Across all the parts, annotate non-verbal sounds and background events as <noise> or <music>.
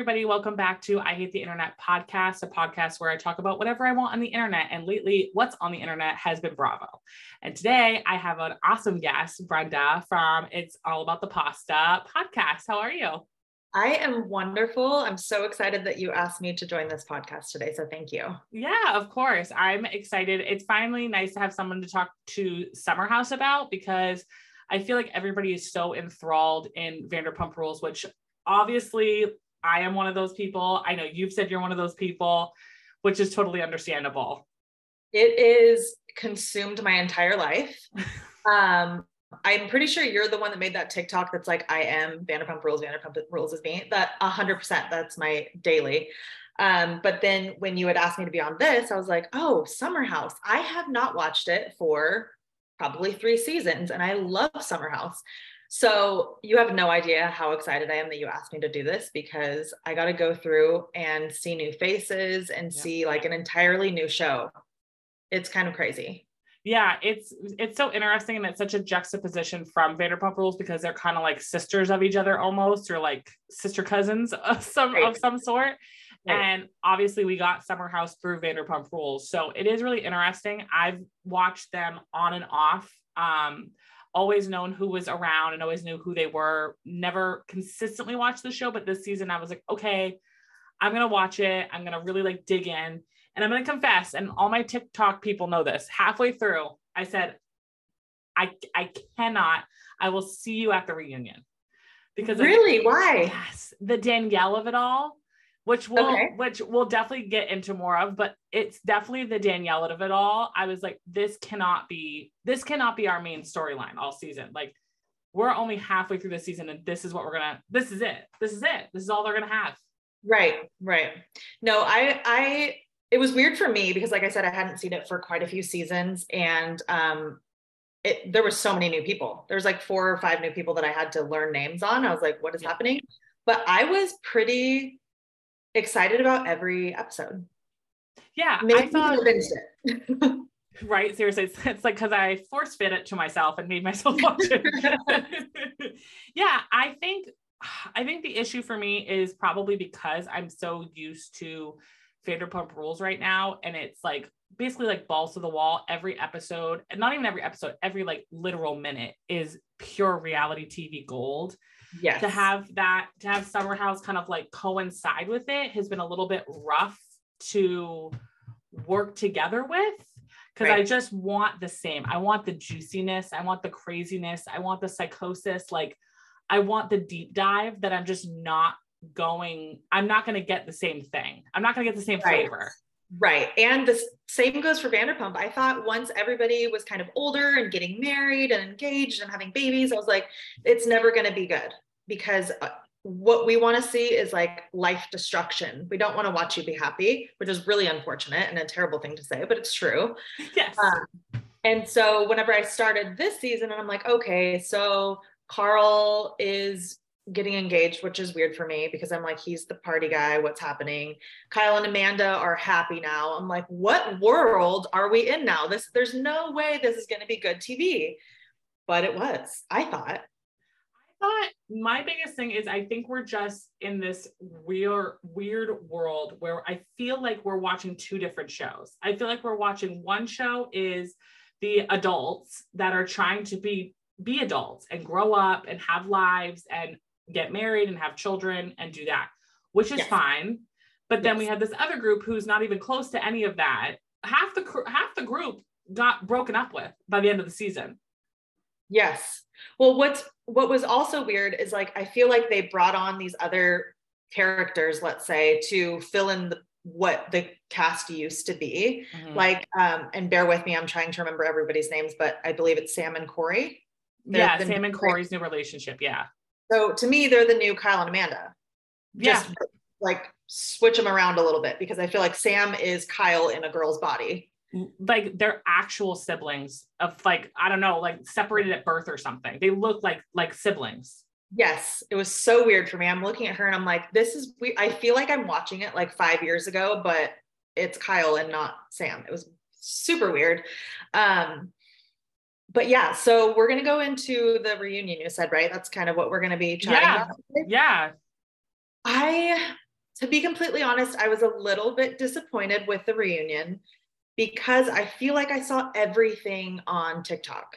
everybody. Welcome back to I Hate the Internet podcast, a podcast where I talk about whatever I want on the internet. And lately, what's on the internet has been Bravo. And today I have an awesome guest, Brenda from It's All About the Pasta podcast. How are you? I am wonderful. I'm so excited that you asked me to join this podcast today. So thank you. Yeah, of course. I'm excited. It's finally nice to have someone to talk to Summer House about because I feel like everybody is so enthralled in Vanderpump Rules, which obviously I am one of those people. I know you've said you're one of those people, which is totally understandable. It is consumed my entire life. <laughs> um, I'm pretty sure you're the one that made that TikTok that's like, I am Vanderpump Rules, Vanderpump Rules is me. That 100%, that's my daily. Um, but then when you had asked me to be on this, I was like, oh, Summer House. I have not watched it for probably three seasons, and I love Summer House. So you have no idea how excited I am that you asked me to do this because I got to go through and see new faces and yeah. see like an entirely new show. It's kind of crazy. Yeah, it's it's so interesting and it's such a juxtaposition from Vanderpump Rules because they're kind of like sisters of each other almost or like sister cousins <laughs> of some right. of some sort. Right. And obviously we got Summer House through Vanderpump Rules. So it is really interesting. I've watched them on and off. Um, always known who was around and always knew who they were. Never consistently watched the show, but this season I was like, okay, I'm gonna watch it. I'm gonna really like dig in. And I'm gonna confess, and all my TikTok people know this. Halfway through, I said, I I cannot. I will see you at the reunion. Because really, why? Yes, the Danielle of it all which we'll okay. which we'll definitely get into more of but it's definitely the danielle of it all i was like this cannot be this cannot be our main storyline all season like we're only halfway through the season and this is what we're gonna this is it this is it this is all they're gonna have right right no i i it was weird for me because like i said i hadn't seen it for quite a few seasons and um it there was so many new people there's like four or five new people that i had to learn names on i was like what is happening but i was pretty excited about every episode. Yeah, Maybe I thought it. <laughs> right, seriously, it's, it's like because I force fit it to myself and made myself <laughs> watch it. <laughs> yeah, I think <sighs> I think the issue for me is probably because I'm so used to Vanderpump Rules right now, and it's like basically like balls to the wall every episode, and not even every episode, every like literal minute is pure reality TV gold yes. to have that to have summer house kind of like coincide with it has been a little bit rough to work together with because right. I just want the same. I want the juiciness, I want the craziness, I want the psychosis. Like, I want the deep dive that I'm just not going, I'm not going to get the same thing. I'm not going to get the same right. flavor. Right. And the same goes for Vanderpump. I thought once everybody was kind of older and getting married and engaged and having babies, I was like, it's never going to be good because uh, what we want to see is like life destruction. We don't want to watch you be happy, which is really unfortunate and a terrible thing to say, but it's true. <laughs> Yes. Um, and so whenever I started this season, and I'm like, okay, so Carl is getting engaged, which is weird for me because I'm like, he's the party guy. What's happening? Kyle and Amanda are happy now. I'm like, what world are we in now? This there's no way this is going to be good TV. But it was, I thought. I thought my biggest thing is I think we're just in this weird, weird world where I feel like we're watching two different shows. I feel like we're watching one show is the adults that are trying to be be adults and grow up and have lives and get married and have children and do that, which is yes. fine. But then we had this other group who's not even close to any of that. Half the half the group got broken up with by the end of the season. Yes. Well, what's what was also weird is like I feel like they brought on these other characters, let's say, to fill in the what the cast used to be. Mm-hmm. Like, um, and bear with me, I'm trying to remember everybody's names, but I believe it's Sam and Corey. They're yeah, Sam and Corey's new relationship. Yeah. So to me, they're the new Kyle and Amanda. Just yeah. like switch them around a little bit because I feel like Sam is Kyle in a girl's body. Like they're actual siblings of like, I don't know, like separated at birth or something. They look like like siblings. Yes, it was so weird for me. I'm looking at her and I'm like, this is we I feel like I'm watching it like 5 years ago, but it's Kyle and not Sam. It was super weird. Um but yeah, so we're gonna go into the reunion. You said right. That's kind of what we're gonna be chatting yeah. about. Yeah. I, to be completely honest, I was a little bit disappointed with the reunion because I feel like I saw everything on TikTok.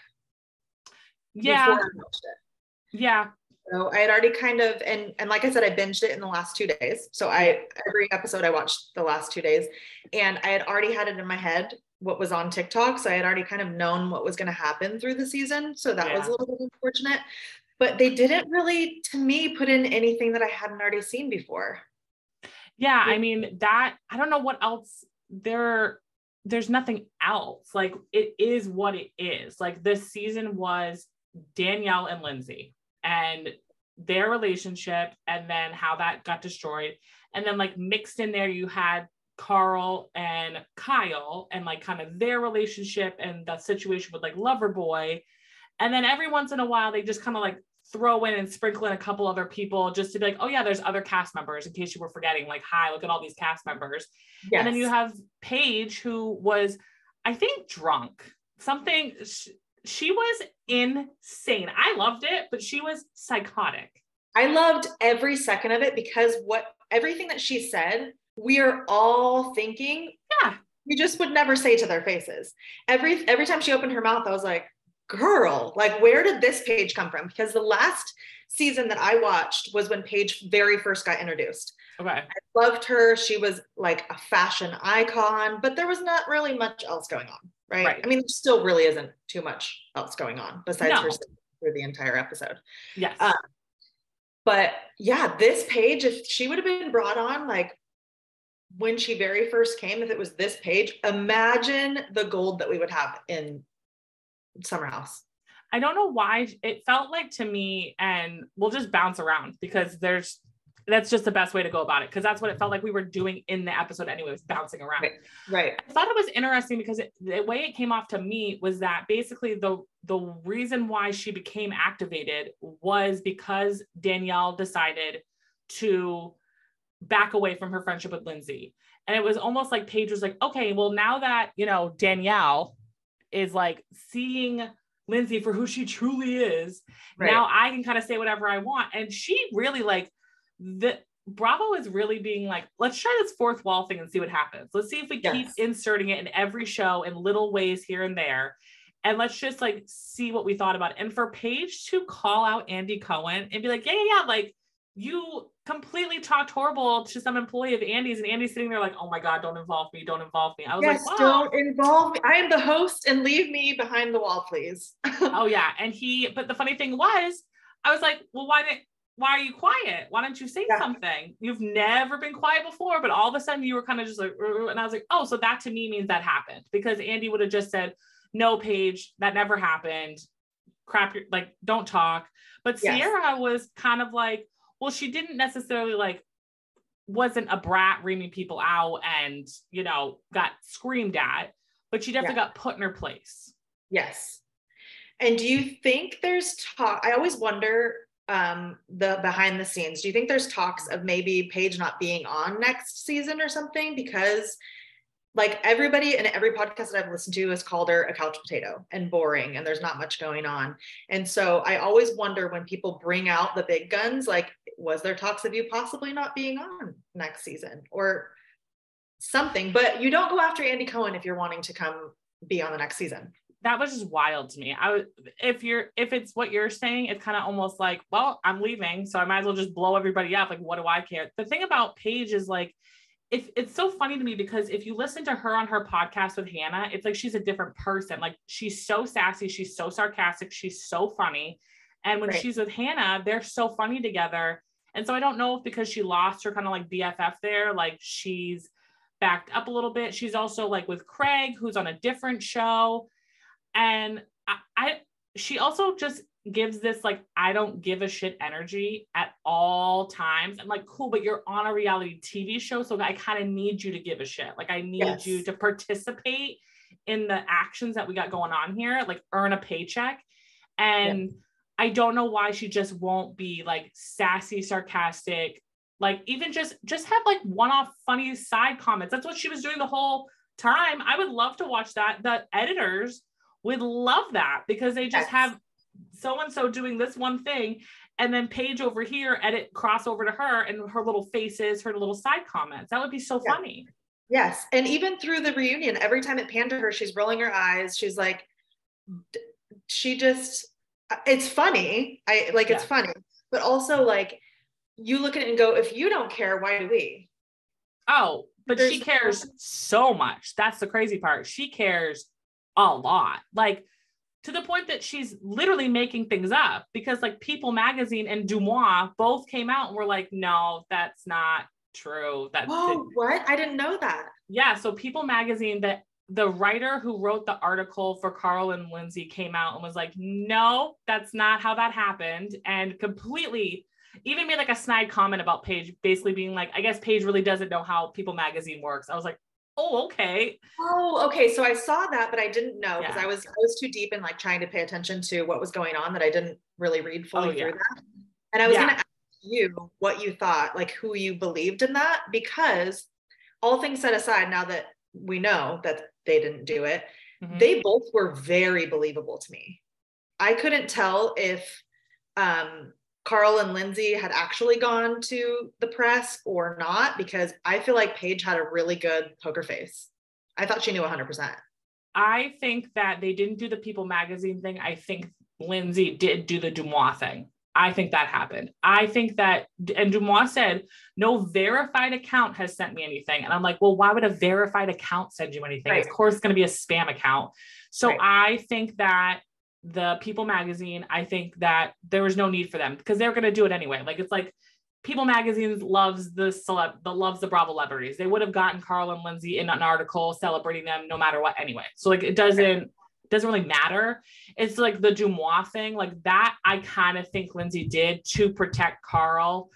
Yeah. Yeah. So I had already kind of and and like I said, I binged it in the last two days. So I every episode I watched the last two days, and I had already had it in my head what was on TikTok. So I had already kind of known what was going to happen through the season. So that yeah. was a little bit unfortunate. But they didn't really, to me, put in anything that I hadn't already seen before. Yeah, I mean that I don't know what else there there's nothing else. Like it is what it is. Like this season was Danielle and Lindsay and their relationship and then how that got destroyed. And then like mixed in there you had Carl and Kyle and like kind of their relationship and the situation with like Loverboy. And then every once in a while, they just kind of like throw in and sprinkle in a couple other people just to be like, oh yeah, there's other cast members in case you were forgetting. Like, hi, look at all these cast members. Yes. And then you have Paige, who was, I think, drunk. Something she, she was insane. I loved it, but she was psychotic. I loved every second of it because what everything that she said we are all thinking, yeah, we just would never say to their faces. Every every time she opened her mouth, I was like, girl, like where did this Paige come from? Because the last season that I watched was when Paige very first got introduced. Okay. I loved her. She was like a fashion icon, but there was not really much else going on, right? right. I mean, there still really isn't too much else going on besides no. her through the entire episode. Yes. Um, but yeah, this Paige, if she would have been brought on like when she very first came, if it was this Paige, imagine the gold that we would have in Summer House. I don't know why it felt like to me, and we'll just bounce around because there's that's just the best way to go about it because that's what it felt like we were doing in the episode anyway, was bouncing around. Right. right. I thought it was interesting because it, the way it came off to me was that basically the the reason why she became activated was because Danielle decided to back away from her friendship with Lindsay. And it was almost like Paige was like, okay, well, now that, you know, Danielle is like seeing Lindsay for who she truly is, right. now I can kind of say whatever I want. And she really like the Bravo is really being like, let's try this fourth wall thing and see what happens. Let's see if we yes. keep inserting it in every show in little ways here and there. And let's just like see what we thought about it. And for Paige to call out Andy Cohen and be like, yeah, yeah, yeah, like you completely talked horrible to some employee of Andy's, and Andy's sitting there like, "Oh my god, don't involve me, don't involve me." I was yes, like, "Wow, don't involve me. I am the host, and leave me behind the wall, please." <laughs> oh yeah, and he. But the funny thing was, I was like, "Well, why didn't?" Why are you quiet? Why don't you say yeah. something? You've never been quiet before, but all of a sudden you were kind of just like, and I was like, oh, so that to me means that happened because Andy would have just said, no, Paige, that never happened. Crap, like, don't talk. But yes. Was kind of like, well, she didn't necessarily like wasn't a brat reaming people out and you know got screamed at, but she definitely yeah. got put in her place. Yes. And do you think there's talk? I always wonder um the behind the scenes. Do you think there's talks of maybe Paige not being on next season or something because like everybody in every podcast that I've listened to has called her a couch potato and boring and there's not much going on. And so I always wonder when people bring out the big guns, like, was there talks of you possibly not being on next season or something? But you don't go after Andy Cohen if you're wanting to come be on the next season. That was just wild to me. I if you're if it's what you're saying, it's kind of almost like, well, I'm leaving, so I might as well just blow everybody up. Like, what do I care? The thing about Paige is like if it's so funny to me because if you listen to her on her podcast with Hannah, it's like she's a different person. Like she's so sassy, she's so sarcastic, she's so funny. And when right. she's with Hannah, they're so funny together. And so I don't know if because she lost her kind of like BFF there, like she's backed up a little bit. She's also like with Craig, who's on a different show. And I, I she also just gives this like I don't give a shit energy at all times. I'm like, cool, but you're on a reality TV show, so I kind of need you to give a shit. Like I need yes. you to participate in the actions that we got going on here, like earn a paycheck. And I don't know why she just won't be like sassy, sarcastic, like even just just have like one-off funny side comments. That's what she was doing the whole time. I would love to watch that. The editors would love that because they just yes. have so and so doing this one thing and then Paige over here edit cross over to her and her little faces, her little side comments. That would be so yeah. funny. Yes. And even through the reunion, every time it panned to her, she's rolling her eyes. She's like, she just, it's funny. I like, yeah. it's funny, but also like, you look at it and go, if you don't care, why do we? Oh, but There's she cares so much. That's the crazy part. She cares a lot. Like, to the point that she's literally making things up because like People magazine and DeuxMoi both came out and were like, no, that's not true. That's <gasps> oh, what? I didn't know that. Yeah. So People magazine that the writer who wrote the article for Carl and Lindsay came out and was like, no, that's not how that happened. And completely even made like a snide comment about Paige, basically being like, I guess Paige really doesn't know how People magazine works. I was like, oh okay oh okay so i saw that but i didn't know because yeah. i was i was too deep in like trying to pay attention to what was going on that i didn't really read fully oh, yeah. through that and i was yeah. going to ask you what you thought like who you believed in that because all things set aside now that we know that they didn't do it mm-hmm. they both were very believable to me i couldn't tell if um Carl and Lindsay had actually gone to the press or not because I feel like Paige had a really good poker face. I thought she knew 100%. I think that they didn't do the People magazine thing. I think Lindsay did do the DeuxMoi thing. I think that happened. I think that, and DeuxMoi said, no verified account has sent me anything. And I'm like, well, why would a verified account send you anything? Right. Of course, it's going to be a spam account. So right. I think that the People magazine, I think that there was no need for them because they're going to do it anyway. Like it's like People magazine loves the celeb, the loves the Bravo celebrities. They would have gotten Carl and Lindsay in an article celebrating them no matter what anyway. So like it doesn't doesn't really matter. It's like the DeuxMoi thing, like that. I kind of think Lindsay did to protect Carl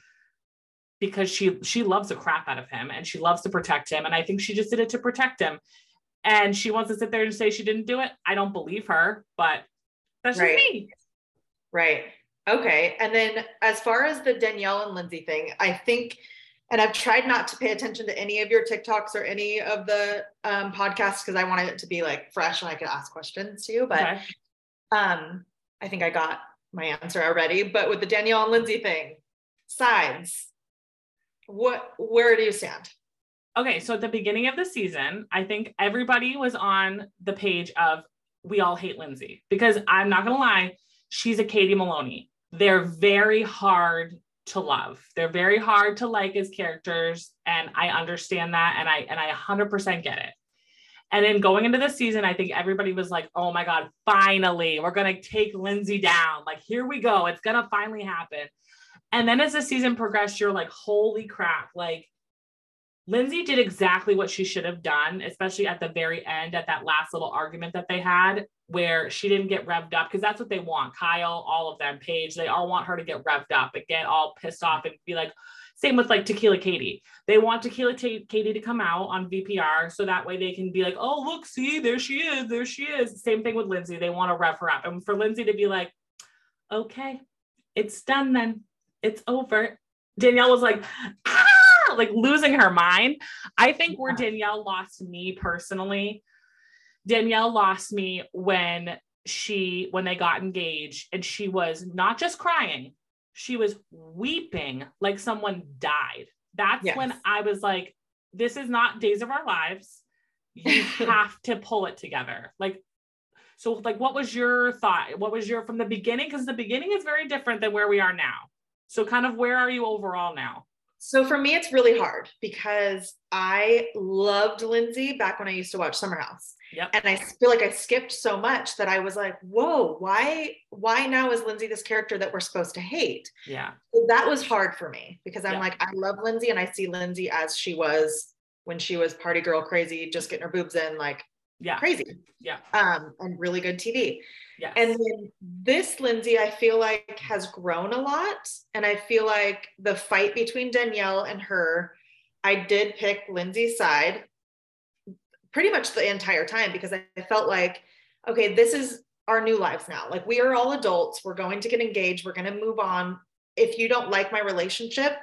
because she she loves the crap out of him and she loves to protect him, and I think she just did it to protect him. And she wants to sit there and say she didn't do it. I don't believe her, but that's right. just me. Right. Okay. And then as far as the Danielle and Lindsay thing, I think, and I've tried not to pay attention to any of your TikToks or any of the um, podcasts because I wanted it to be like fresh and I could ask questions to you. But okay. um, I think I got my answer already. But with the Danielle and Lindsay thing, sides, what where do you stand? Okay, so at the beginning of the season, I think everybody was on the page of we all hate Lindsay because I'm not gonna lie, she's a Katie Maloney. They're very hard to love. They're very hard to like as characters, and I understand that, and I and I 100% get it. And then going into the season, I think everybody was like, "Oh my god, finally, we're gonna take Lindsay down! Like here we go, it's gonna finally happen." And then as the season progressed, you're like, "Holy crap!" Like Lindsay did exactly what she should have done, especially at the very end, at that last little argument that they had, where she didn't get revved up, because that's what they want. Kyle, all of them, Paige, they all want her to get revved up and get all pissed off and be like, same with like Tequila Katie. They want Tequila T- Katie to come out on VPR so that way they can be like, oh, look, see, there she is, there she is. Same thing with Lindsay. They want to rev her up. And for Lindsay to be like, okay, it's done then, it's over. Danielle was like, ah! like losing her mind. I think where Danielle lost me personally, Danielle lost me when she when they got engaged and she was not just crying, she was weeping like someone died. That's yes. when I was like, this is not days of our lives. You <laughs> have to pull it together. Like so like what was your thought? What was your from the beginning? Because the beginning is very different than where we are now. So kind of where are you overall now? So for me, it's really hard because I loved Lindsay back when I used to watch Summer House. Yep. And I feel like I skipped so much that I was like, whoa, why, why now is Lindsay this character that we're supposed to hate? Yeah. So that was hard for me because I'm yep. like, I love Lindsay and I see Lindsay as she was when she was party girl crazy, just getting her boobs in, like yeah. crazy. Yeah. Um, and really good TV. yeah And then this Lindsay, I feel like has grown a lot. And I feel like the fight between Danielle and her, I did pick Lindsay's side pretty much the entire time because I felt like, okay, this is our new lives now. Like we are all adults. We're going to get engaged. We're going to move on. If you don't like my relationship,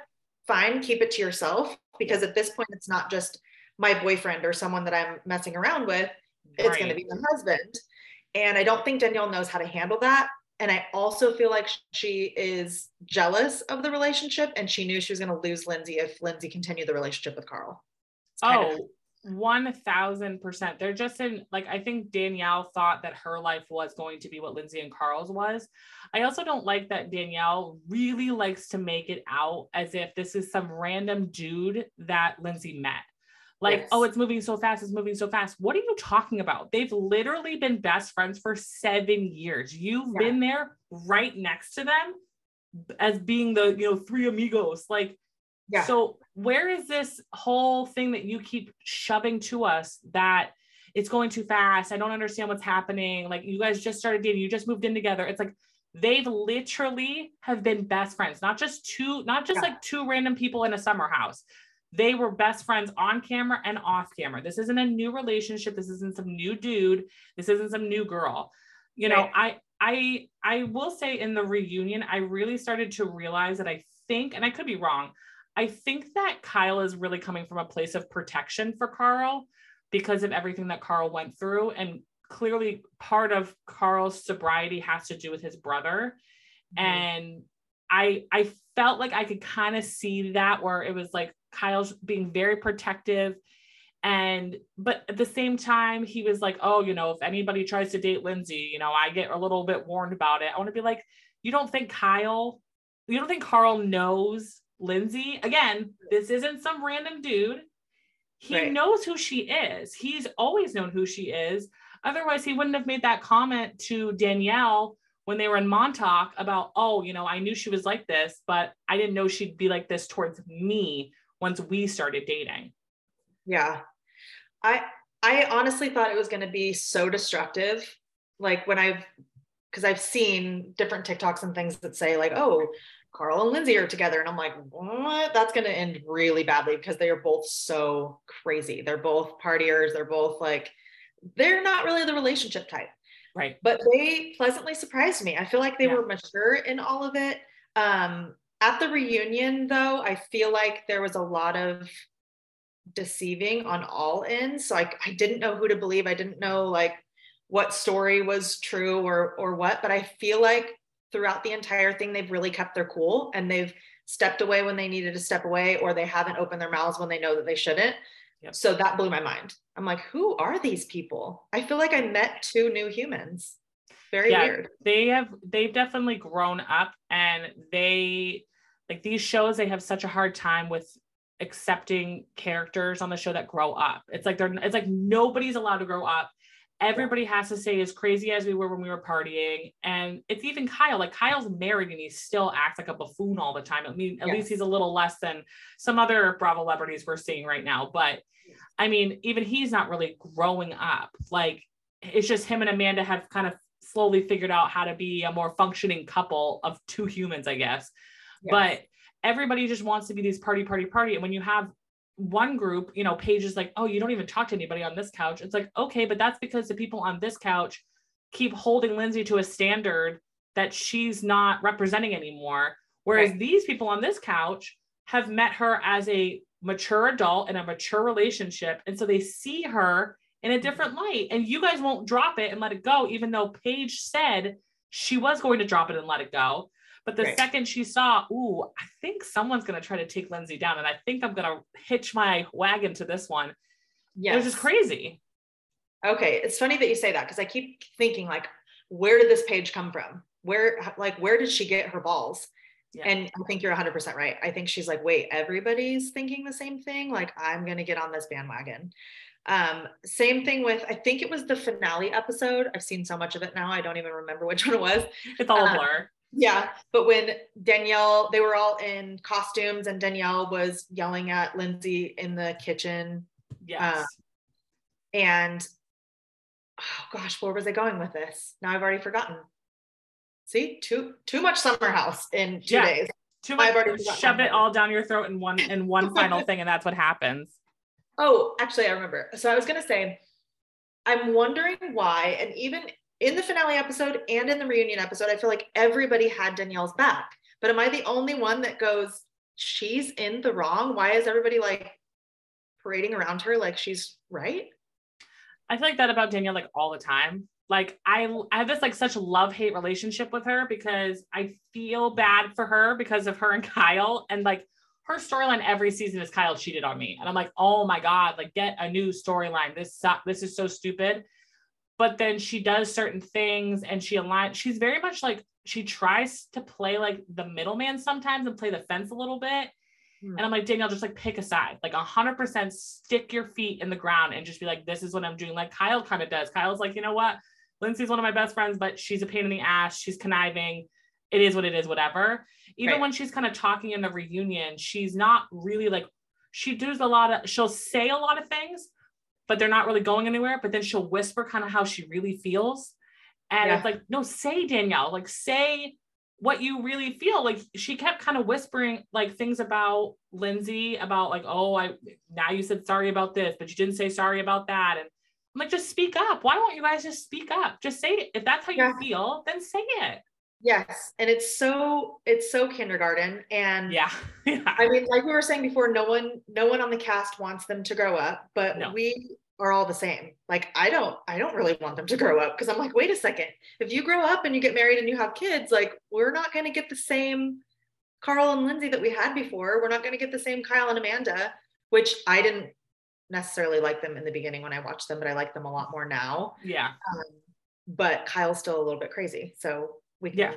fine, keep it to yourself because at this point it's not just my boyfriend or someone that I'm messing around with. It's right. going to be my husband. And I don't think Danielle knows how to handle that. And I also feel like she is jealous of the relationship and she knew she was going to lose Lindsay if Lindsay continued the relationship with Carl. Oh, one thousand percent. They're just in like I think Danielle thought that her life was going to be what Lindsay and Carl's was. I also don't like that Danielle really likes to make it out as if this is some random dude that Lindsay met. Like, oh, yes. oh, it's moving so fast, it's moving so fast. What are you talking about? They've literally been best friends for seven years. You've yeah. been there right next to them as being the, you know, three amigos. Like, yeah. So where is this whole thing that you keep shoving to us that it's going too fast? I don't understand what's happening. Like you guys just started dating, you just moved in together. It's like they've literally have been best friends, not just two, not just yeah. like two random people in a summer house. They were best friends on camera and off camera. This isn't a new relationship. This isn't some new dude. This isn't some new girl. You know, right. I I I will say in the reunion, I really started to realize that I think, and I could be wrong, I think that Kyle is really coming from a place of protection for Carl because of everything that Carl went through. And clearly, part of Carl's sobriety has to do with his brother. Mm-hmm. And I I felt like I could kind of see that where it was like Kyle's being very protective and but at the same time he was like oh you know if anybody tries to date Lindsay you know I get a little bit warned about it I want to be like you don't think Kyle you don't think Carl knows Lindsay, again, this isn't some random dude. He right. knows who she is. He's always known who she is. Otherwise, he wouldn't have made that comment to Danielle when they were in Montauk about, oh, you know, I knew she was like this, but I didn't know she'd be like this towards me once we started dating. Yeah. I I honestly thought it was going to be so destructive. Like when I've because I've seen different TikToks and things that say like, oh, Carl and Lindsay are together. And I'm like, what? That's going to end really badly because they are both so crazy. They're both partiers. They're both like, they're not really the relationship type. Right. But they pleasantly surprised me. I feel like they yeah. were mature in all of it. Um, at the reunion, though, I feel like there was a lot of deceiving on all ends. So I, I didn't know who to believe. I didn't know like what story was true or or what, but I feel like throughout the entire thing, they've really kept their cool and they've stepped away when they needed to step away, or they haven't opened their mouths when they know that they shouldn't. Yep. So that blew my mind. I'm like, who are these people? I feel like I met two new humans. Very yeah, weird. They have they've definitely grown up and they like these shows, they have such a hard time with accepting characters on the show that grow up. It's like they're it's like nobody's allowed to grow up. Everybody has to say as crazy as we were when we were partying. And it's even kyle like kyle's married and he still acts like a buffoon all the time. I mean at yes. least he's a little less than some other bravo celebrities we're seeing right now. But i mean even he's not really growing up. Like it's just him and amanda have kind of slowly figured out how to be a more functioning couple of two humans i guess but everybody just wants to be these party party party and when you have one group, you know, Paige is like, oh, you don't even talk to anybody on this couch. It's like, okay, but that's because the people on this couch keep holding Lindsay to a standard that she's not representing anymore. Whereas right. these people on this couch have met her as a mature adult in a mature relationship. And so they see her in a mm-hmm. different light. And you guys won't drop it and let it go, even though Paige said she was going to drop it and let it go. But the right. second she saw, ooh, I think someone's going to try to take Lindsay down, and I think I'm going to hitch my wagon to this one. Yeah, it was just crazy. Okay, it's funny that you say that because I keep thinking like, where did this Paige come from? Where, like, where did she get her balls? Yeah. And I think you're 100% right. I think she's like, wait, everybody's thinking the same thing. Like, I'm going to get on this bandwagon. Um, same thing with, I think it was the finale episode. I've seen so much of it now. I don't even remember which <laughs> one it was. It's all a um, blur. Yeah, but when Danielle, they were all in costumes, and Danielle was yelling at Lindsay in the kitchen. Yes. Uh, and oh gosh, where was I going with this? Now I've already forgotten. See, too too much summer house in two yeah. days. Too much. Shove it all down your throat in one in one final thing, and that's what happens. <laughs> Oh, actually, I remember. So I was gonna say, I'm wondering why, and even in the finale episode and in the reunion episode, I feel like everybody had Danielle's back. But am I the only one that goes, she's in the wrong? Why is everybody like parading around her like she's right? I feel like that about Danielle like all the time. Like I, I have this like such love hate relationship with her because I feel bad for her because of her and <laughs> Kyle and like her storyline every season is Kyle cheated on me and I'm like oh my god like get a new storyline this this is so stupid but then she does certain things and she aligns she's very much like she tries to play like the middleman sometimes and play the fence a little bit hmm. and I'm like, Danielle, just like pick a side, like hundred percent stick your feet in the ground and just be like, this is what I'm doing. Like Kyle kind of does. Kyle's like, you know what? Lindsay's one of my best friends, but she's a pain in the ass. She's conniving. It is what it is, whatever. Even right. when she's kind of talking in the reunion, she's not really like, she does a lot of, she'll say a lot of things, but they're not really going anywhere. But then she'll whisper kind of how she really feels. And yeah. it's like, no, say Danielle, like say what you really feel. Like she kept kind of whispering like things about Lindsay, about like, oh, I now you said sorry about this, but you didn't say sorry about that. And I'm like, just speak up. Why won't you guys just speak up? Just say it. If that's how you yeah. feel, then say it. Yes. And it's so it's so kindergarten. And yeah. <laughs> yeah. I mean, like we were saying before, no one, no one on the cast wants them to grow up, but no. we are all the same. Like I don't, I don't really want them to grow up because I'm like, wait a second. If you grow up and you get married and you have kids, like we're not gonna get the same Carl and Lindsay that we had before. We're not gonna get the same Kyle and Amanda, which I didn't necessarily like them in the beginning when I watched them, but I like them a lot more now. Yeah. Um, but Kyle's still a little bit crazy. So we can yeah.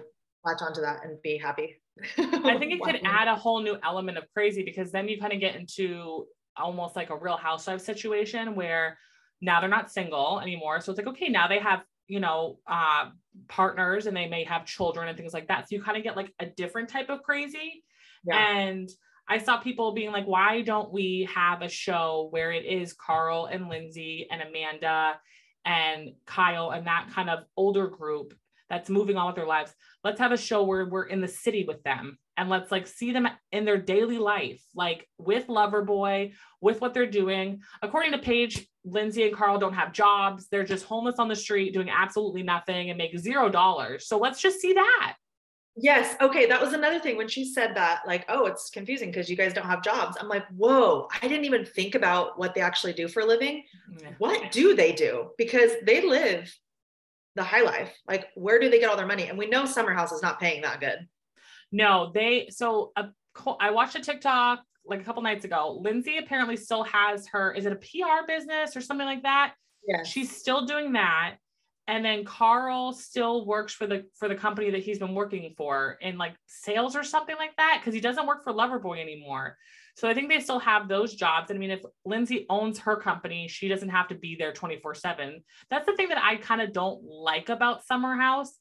latch onto that and be happy. I think it <laughs> could add a whole new element of crazy because then you kind of get into almost like a real housewife situation where now they're not single anymore. So it's like, okay, now they have, you know, uh, partners and they may have children and things like that. So you kind of get like a different type of crazy. Yeah. And I saw people being like, why don't we have a show where it is Carl and Lindsay and Amanda and Kyle and that kind of older group that's moving on with their lives? Let's have a show where we're in the city with them and let's like see them in their daily life, like with Loverboy, with what they're doing. According to Paige, Lindsay and Carl don't have jobs. They're just homeless on the street doing absolutely nothing and make zero dollars. So let's just see that. Yes. Okay. That was another thing when she said that, like, oh, it's confusing because you guys don't have jobs. I'm like, whoa, I didn't even think about what they actually do for a living. Yeah. What do they do? Because they live the high life. Like, where do they get all their money? And we know Summer House is not paying that good. No, they, so a, I watched a TikTok like a couple nights ago. Lindsay apparently still has her, is it a PR business or something like that? Yeah. She's still doing that and then Carl still works for the for the company that he's been working for in like sales or something like that because he doesn't work for Loverboy anymore. So I think they still have those jobs. And I mean, if Lindsay owns her company, she doesn't have to be there 24 7. That's the thing that I kind of don't like about Summer House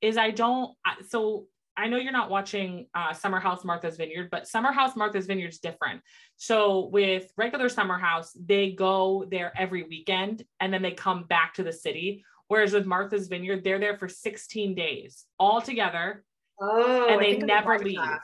is I don't so I know you're not watching uh, Summer House Martha's Vineyard, but Summer House Martha's Vineyard is different. So with regular Summer House, they go there every weekend and then they come back to the city. Whereas with Martha's Vineyard, they're there for 16 days all together. Oh, and they never leave. That.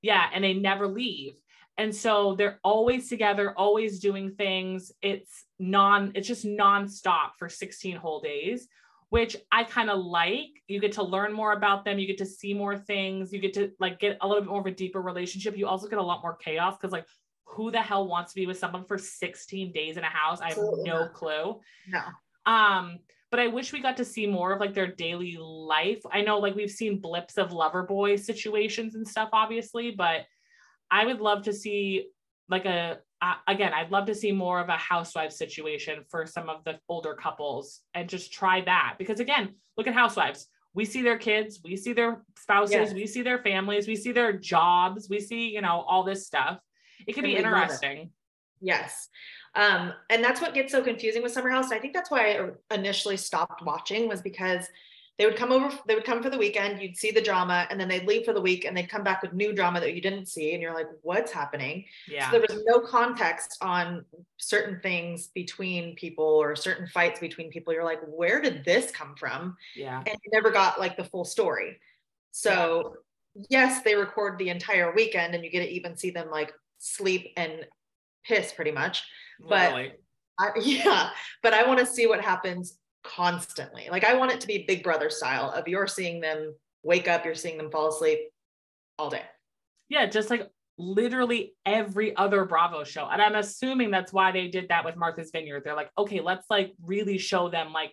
Yeah, and they never leave. And so they're always together, always doing things. It's non, it's just nonstop for 16 whole days, which I kind of like. You get to learn more about them, you get to see more things, you get to like get a little bit more of a deeper relationship. You also get a lot more chaos because like who the hell wants to be with someone for 16 days in a house? I have Absolutely no not. clue. No. Um, but I wish we got to see more of like their daily life. I know like we've seen blips of Loverboy situations and stuff, obviously, but I would love to see like a uh, again, I'd love to see more of a housewife situation for some of the older couples and just try that because again, look at housewives. We see their kids, we see their spouses, yes. we see their families, we see their jobs, we see, you know, all this stuff. It could and be interesting. Yes. Um, and that's what gets so confusing with Summer House. I think that's why I initially stopped watching was because they would come over, they would come for the weekend, you'd see the drama, and then they'd leave for the week and they'd come back with new drama that you didn't see. And you're like, what's happening? Yeah. So there was no context on certain things between people or certain fights between people. You're like, where did this come from? Yeah. And you never got like the full story. So yeah. yes, they record the entire weekend and you get to even see them like sleep and piss pretty much but I, <laughs> yeah, but I want to see what happens constantly. Like I want it to be Big Brother style of you're seeing them wake up, you're seeing them fall asleep all day. Yeah, just like literally every other Bravo show. And I'm assuming that's why they did that with Martha's Vineyard. They're like, okay, let's like really show them like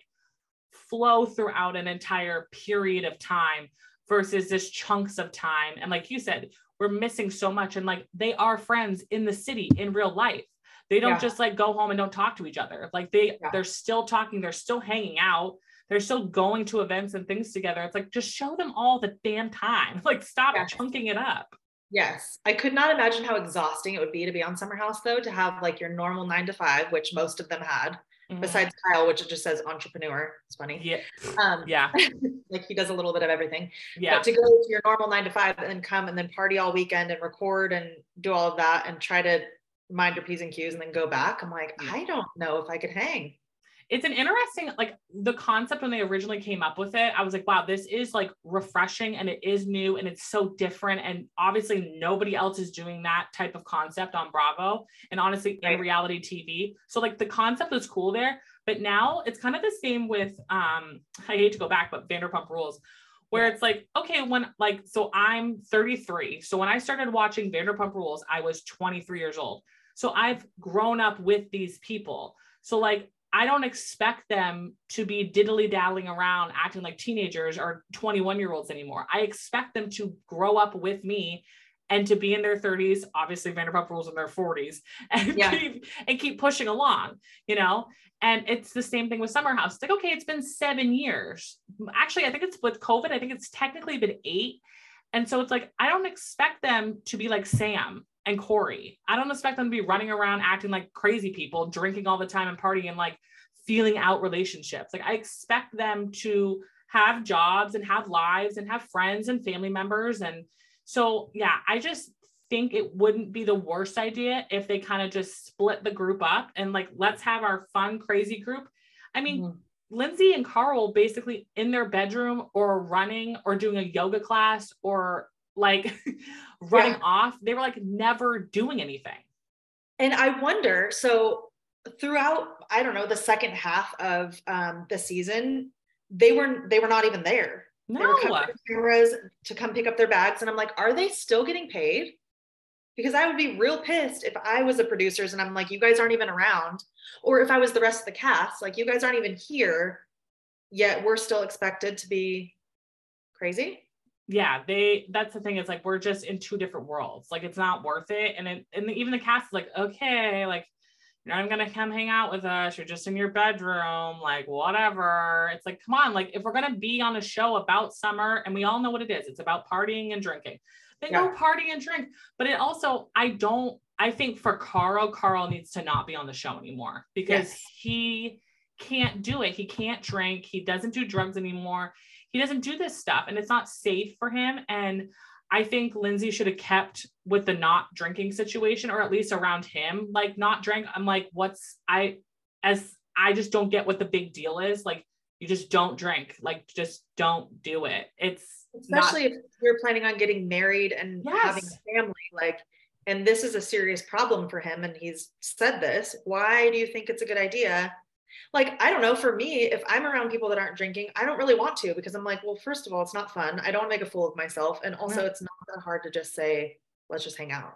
flow throughout an entire period of time versus just chunks of time. And like you said, we're missing so much. And like they are friends in the city in real life. They don't yeah. just like go home and don't talk to each other. Like they yeah. they're still talking, they're still hanging out, they're still going to events and things together. It's like just show them all the damn time. <laughs> Like stop yes. chunking it up. Yes. I could not imagine how exhausting it would be to be on Summer House though, to have like your normal nine to five, which most of them had, mm-hmm. besides Kyle, which it just says entrepreneur. It's funny. Yeah. Um, yeah. <laughs> like he does a little bit of everything. Yeah. But to go to your normal nine to five and then come and then party all weekend and record and do all of that and try to mind your P's and Q's and then go back. I'm like, I don't know if I could hang. It's an interesting like the concept when they originally came up with it i was like wow this is like refreshing and it is new and it's so different and obviously nobody else is doing that type of concept on bravo and honestly right. in reality tv so like the concept was cool there but now it's kind of the same with um i hate to go back but vanderpump rules where it's like okay when like so i'm 33 so when i started watching vanderpump rules i was 23 years old so i've grown up with these people so like I don't expect them to be diddly daddling around acting like teenagers or 21 year olds anymore. I expect them to grow up with me and to be in their 30s, obviously Vanderpump Rules in their 40s, and yeah. <laughs> keep and keep pushing along, you know. And it's the same thing with Summer House. It's like, okay, it's been seven years. Actually, I think it's with COVID, I think it's technically been eight. And so it's like, I don't expect them to be like Sam and Corey. I don't expect them to be running around acting like crazy people, drinking all the time and partying and like feeling out relationships. Like I expect them to have jobs and have lives and have friends and family members. And so, yeah, I just think it wouldn't be the worst idea if they kind of just split the group up and like, let's have our fun, crazy group. I mean, mm-hmm. Lindsay and Carl basically in their bedroom or running or doing a yoga class or like <laughs> running yeah. off. They were like never doing anything. And I wonder so throughout, I don't know, the second half of um, the season, they were they were not even there. No. They were coming cameras to come pick up their bags. And I'm like, are they still getting paid? Because I would be real pissed if I was the producers and I'm like, you guys aren't even around. Or if I was the rest of the cast, like you guys aren't even here, yet we're still expected to be crazy yeah they that's the thing it's like we're just in two different worlds like it's not worth it and it, and even the cast is like okay like you're not gonna come hang out with us you're just in your bedroom like whatever it's like come on like if we're gonna be on a show about summer and we all know what it is it's about partying and drinking They yeah. go party and drink but it also i don't i think for carl carl needs to not be on the show anymore because yes. he can't do it he can't drink he doesn't do drugs anymore he doesn't do this stuff and it's not safe for him and I think Lindsay should have kept with the not drinking situation or at least around him like not drink I'm like what's I as I just don't get what the big deal is. Like you just don't drink. Like just don't do it. It's especially not- if you're planning on getting married and yes. having a family like and this is a serious problem for him and he's said this. Why do you think it's a good idea like i don't know for me if i'm around people that aren't drinking i don't really want to because i'm like well first of all it's not fun. I don't make a fool of myself. And also right. it's not that hard to just say let's just hang out.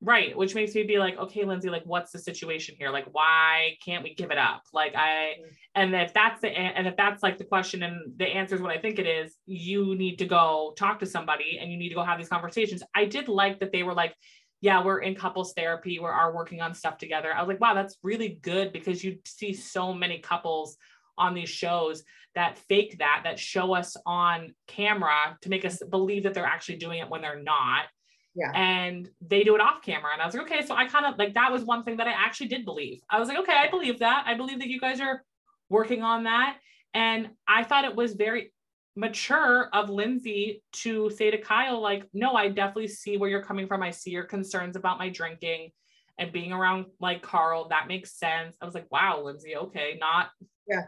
Right which makes me be like okay lindsay like what's the situation here? Like why can't we give it up? Like i mm-hmm. and if that's the and if that's like the question and the answer is what i think it is you need to go talk to somebody and you need to go have these conversations. I did like that they were like yeah, we're in couples therapy, we are working on stuff together. I was like, wow, that's really good because you see so many couples on these shows that fake that, that show us on camera to make us believe that they're actually doing it when they're not. Yeah. And they do it off camera. And I was like, okay, so I kind of like that was one thing that I actually did believe. I was like, okay, I believe that. I believe that you guys are working on that. And I thought it was very mature of Lindsay to say to Kyle, like, no, I definitely see where you're coming from. I see your concerns about my drinking and being around like Carl. That makes sense. I was like, wow, Lindsay, okay, not yeah.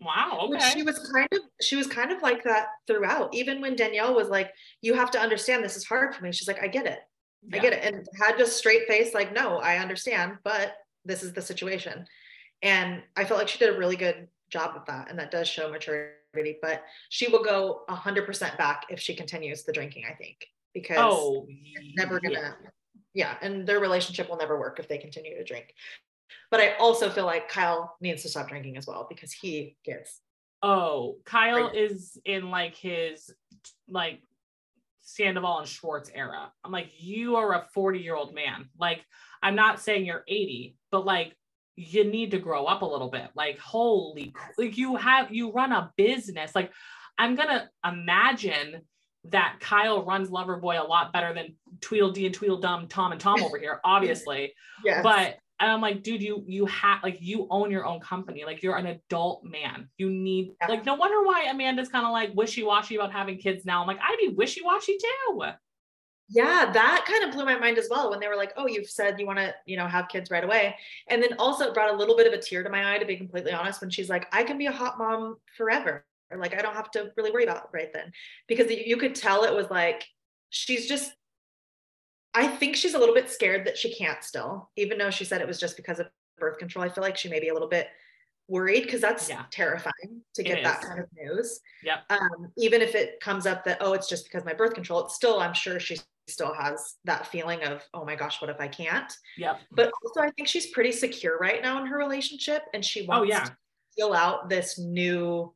Wow. Okay. She was kind of she was kind of like that throughout. Even when Danielle was like, "You have to understand this is hard for me." She's like, "I get it, yeah. I get it," and had just straight face like, "No, I understand, but this is the situation." And I felt like she did a really good job with that. And that does show maturity, but she will go 100% back if she continues the drinking, I think, because Oh, never gonna, yeah. yeah. and their relationship will never work if they continue to drink. But I also feel like Kyle needs to stop drinking as well because he gets, Oh, Kyle is in like his like Sandoval and Schwartz era. I'm like, you are a 40 year old man. Like, I'm not saying you're 80, but like, you need to grow up a little bit. Like, holy, like you have, you run a business. Like, I'm gonna imagine that Kyle runs Loverboy a lot better than Tweedledee and Tweedledum, Tom and Tom over here, <laughs> obviously yes. but and I'm like, dude, you you have like you own your own company. Like you're an adult man. You need Yeah. like no wonder why Amanda's kind of like wishy-washy about having kids now. I'm like, I'd be wishy-washy too. Yeah, that kind of blew my mind as well when they were like, oh, you've said you want to, you know, have kids right away. And then also it brought a little bit of a tear to my eye, to be completely honest, when she's like, I can be a hot mom forever. Or like, I don't have to really worry about right then. Because you could tell it was like, she's just, I think she's a little bit scared that she can't still, even though she said it was just because of birth control. I feel like she may be a little bit worried because that's Yeah. terrifying to get that kind of news Yeah. um, even if it comes up that oh it's just because my birth control it's still i'm sure she still has that feeling of oh my gosh what if i can't Yep. but also i think she's pretty secure right now in her relationship and she Oh wants yeah. to feel out this new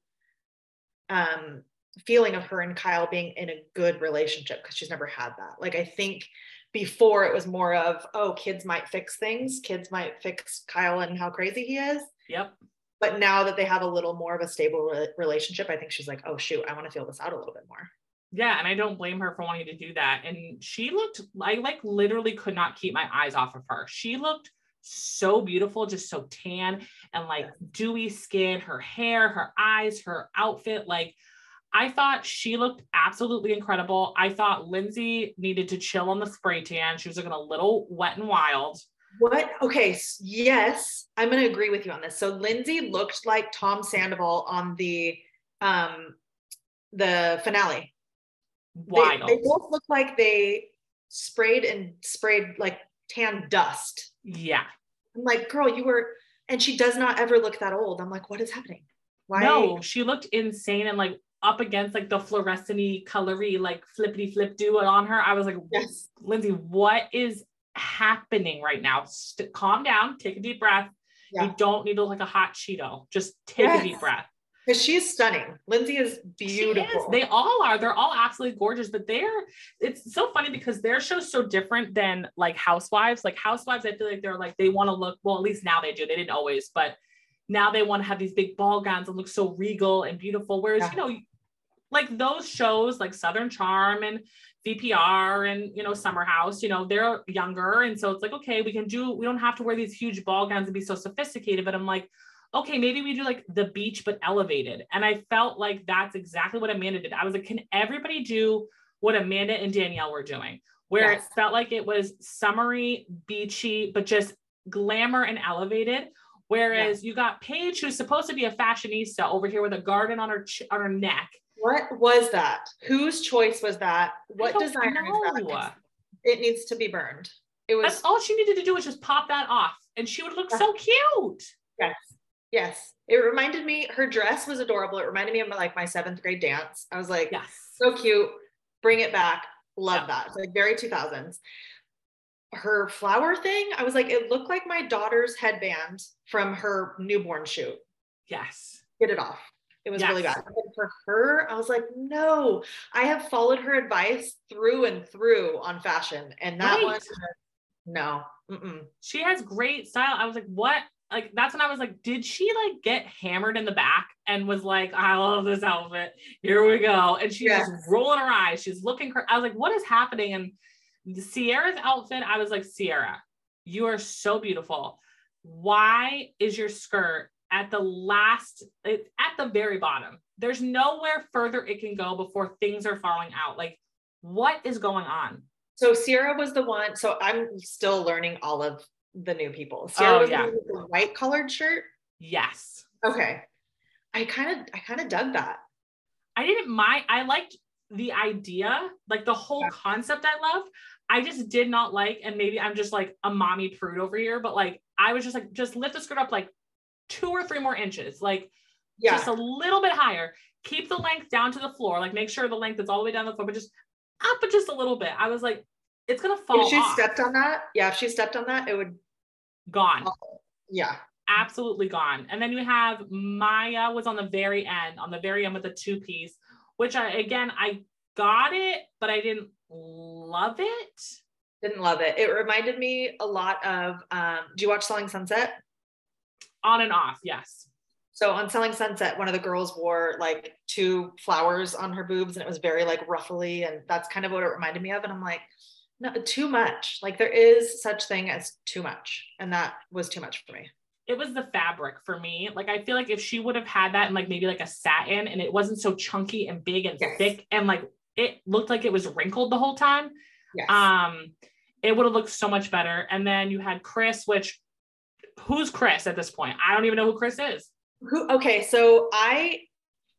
um feeling of her and kyle being in a good relationship because she's never had that like i think before it was more of oh kids might fix things kids might fix kyle and how crazy he is Yep. But now that they have a little more of a stable re- relationship i think she's like oh shoot i want to feel this out a little bit more Yeah. And I don't blame her for wanting to do that. And she looked I like literally could not keep my eyes off of her. She looked so beautiful, just so tan and like dewy skin, her hair, her eyes, her outfit. Like I thought she looked absolutely incredible. I thought Lindsay needed to chill on the spray tan. She was looking a little wet and wild. What okay yes i'm going to agree with you on this. So lindsay looked like tom sandoval on the um the finale. They- they, both look like they sprayed and sprayed like tan dust. Yeah. i'm like girl you were and she does not ever look that old. I'm like what is happening? Why No, she looked insane and like up against like the fluorescent colory, like flippity flip do it on her. I was like, yes. Lindsay, what is happening right now? St- calm down, take a deep breath. Yeah. You don't need to look like a hot Cheeto. Just take a deep breath. because she's stunning lindsay is She is. beautiful They all are. They're all absolutely gorgeous, but they're it's so funny because their show's so different than like Housewives. Like Housewives, I feel like they're like they want to look well, at least now they do. They didn't always, but now they want to have these big ball gowns and look so regal and beautiful. Whereas, Yeah. you know, like those shows like Southern Charm and VPR and you know Summer House, you know, they're younger. And so it's like, okay, we can do, we don't have to wear these huge ball gowns and be so sophisticated. But I'm like, okay, maybe we do like the beach but elevated. And I felt like that's exactly what Amanda did. I was like, can everybody do what Amanda and Danielle were doing? Where Yes. it felt like it was summery, beachy, but just glamour and elevated. Whereas you got Paige, who's supposed to be a fashionista over here with a garden on her ch- on her neck. What was that? Whose choice was that? What don't designer is that? It needs to be burned. It was That's all she needed to do was just pop that off, and she would look so cute. yes, yes. It reminded me. Her dress was adorable. It reminded me of like my seventh grade dance. I was like, Yes. so cute. Bring it back. Love Yeah. that. It's like very two thousands. Her flower thing. I was like, it looked like my daughter's headband from her newborn shoot. Yes. Get it off. It was really bad. And for her, I was like, no, I have followed her advice through and through on fashion. And that Right. one, no. Mm-mm. She has great style. I was like, what? Like that's when I was like, did she like get hammered in the back and was like, I love this outfit. Here we go. And she's Yes. just rolling her eyes. She's looking. Cr- I was like, what is happening? And Ciara's outfit, I was like, Ciara, you are so beautiful. Why is your skirt at the last? At the very bottom. There's nowhere further it can go before things are falling out. Like, what is going on? So Ciara was the one. So I'm still learning all of the new people. Oh, Ciara Oh, was yeah. the, one with the white colored shirt. Yes. Okay. I kind of, I kind of dug that. I didn't mind. I liked the idea, like the whole Yeah. concept I loved. I just did not like, and maybe I'm just like a mommy prude over here, but like I was just like, just lift the skirt up like two or three more inches. Like Yeah. just a little bit higher. Keep the length down to the floor. Like make sure the length is all the way down the floor, but just up but just a little bit. I was like, it's gonna fall If she off. stepped on that, yeah, if she stepped on that, it would, Gone. yeah. absolutely gone. And then you have Maya was on the very end, on the very end with the two piece, which I again I got it, but I didn't love it. Didn't love it. It reminded me a lot of, um, do you watch Selling Sunset? On and off, yes. So on Selling Sunset, one of the girls wore like two flowers on her boobs and it was very like ruffly. And that's kind of what it reminded me of. And I'm like, no, too much. Like there is such thing as too much. And that was too much for me. It was the fabric for me. Like I feel like if she would have had that in like maybe like a satin and it wasn't so chunky and big and Yes. thick and like it looked like it was wrinkled the whole time, Yes. um, it would have looked so much better. And then you had Chris, which who's Chris at this point? I don't even know who Chris is. Who, okay. So I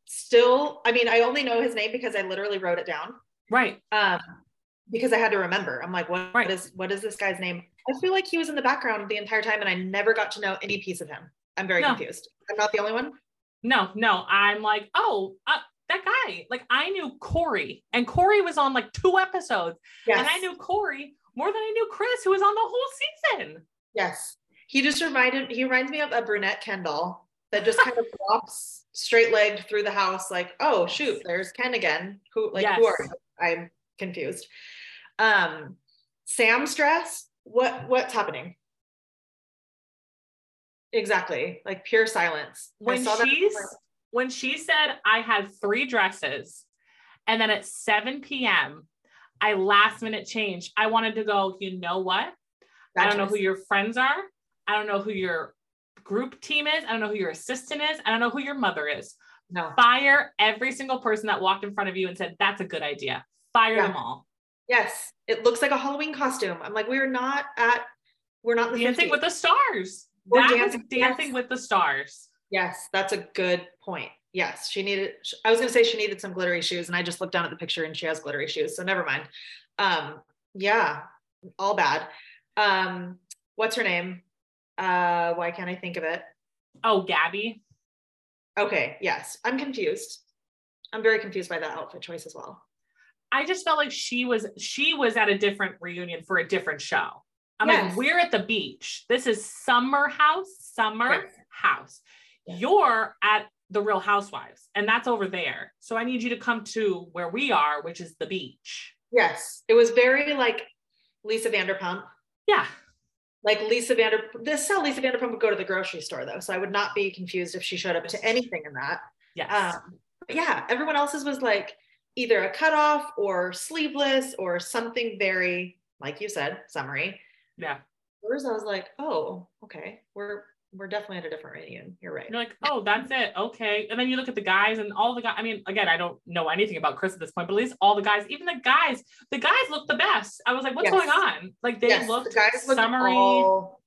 still, I mean, I only know his name because I literally wrote it down. Right. Um, because I had to remember. I'm like, what, Right. what is what is this guy's name? I feel like he was in the background the entire time and I never got to know any piece of him. I'm very No. confused. I'm not the only one. No, no, I'm like, oh, uh, that guy. Like I knew Corey, and Corey was on like two episodes, Yes. and I knew Corey more than I knew Chris, who was on the whole season. Yes. He just reminded he reminds me of a brunette Kendall that just kind of <laughs> walks straight legged through the house, like, oh shoot, there's Ken again. Who like who are you? I'm confused. Um Sam's dress, what what's happening? Exactly. Like pure silence. When that- she's when she said I had three dresses, and then at 7 p.m. I last minute changed. I wanted to go, you know what? I don't know who your friends are. I don't know who your group team is. I don't know who your assistant is. I don't know who your mother is. no. fire every single person that walked in front of you and said that's a good idea fire Yeah. them all Yes. It looks like a Halloween costume. I'm like, we're not at we're not the dancing 50s. with the stars Or that dancing- was dancing yes. with the stars Yes, that's a good point. Yes, she needed. I was going to say she needed some glittery shoes, and I just looked down at the picture and she has glittery shoes. So never mind. Um, yeah, all bad. Um, what's her name? Uh, why can't I think of it? oh gabby Okay, yes, I'm confused. I'm very confused by that outfit choice as well. i just felt like she was she was at a different reunion for a different show i'm Yes. like we're at the beach this is summer house summer Yes. house Yes. you're at the real housewives and that's over there so i need you to come to where we are which is the beach Yes, it was very like Lisa Vanderpump. yeah Like Lisa Vander, this is how Lisa Vanderpump would go to the grocery store though. So I would not be confused if she showed up to anything in that. Yeah, Um, but yeah, everyone else's was like either a cutoff or sleeveless or something very, like you said, summary. yeah Hers, I was like, oh, okay, we're we're definitely at a different reunion. You're right. You're like, oh, that's it. Okay. And then you look at the guys and all the guys. I mean, again, I don't know anything about Chris at this point, but at least all the guys, even the guys, the guys look the best. I was like, what's Yes. going on? Like they yes, looked the guys looked summery, all,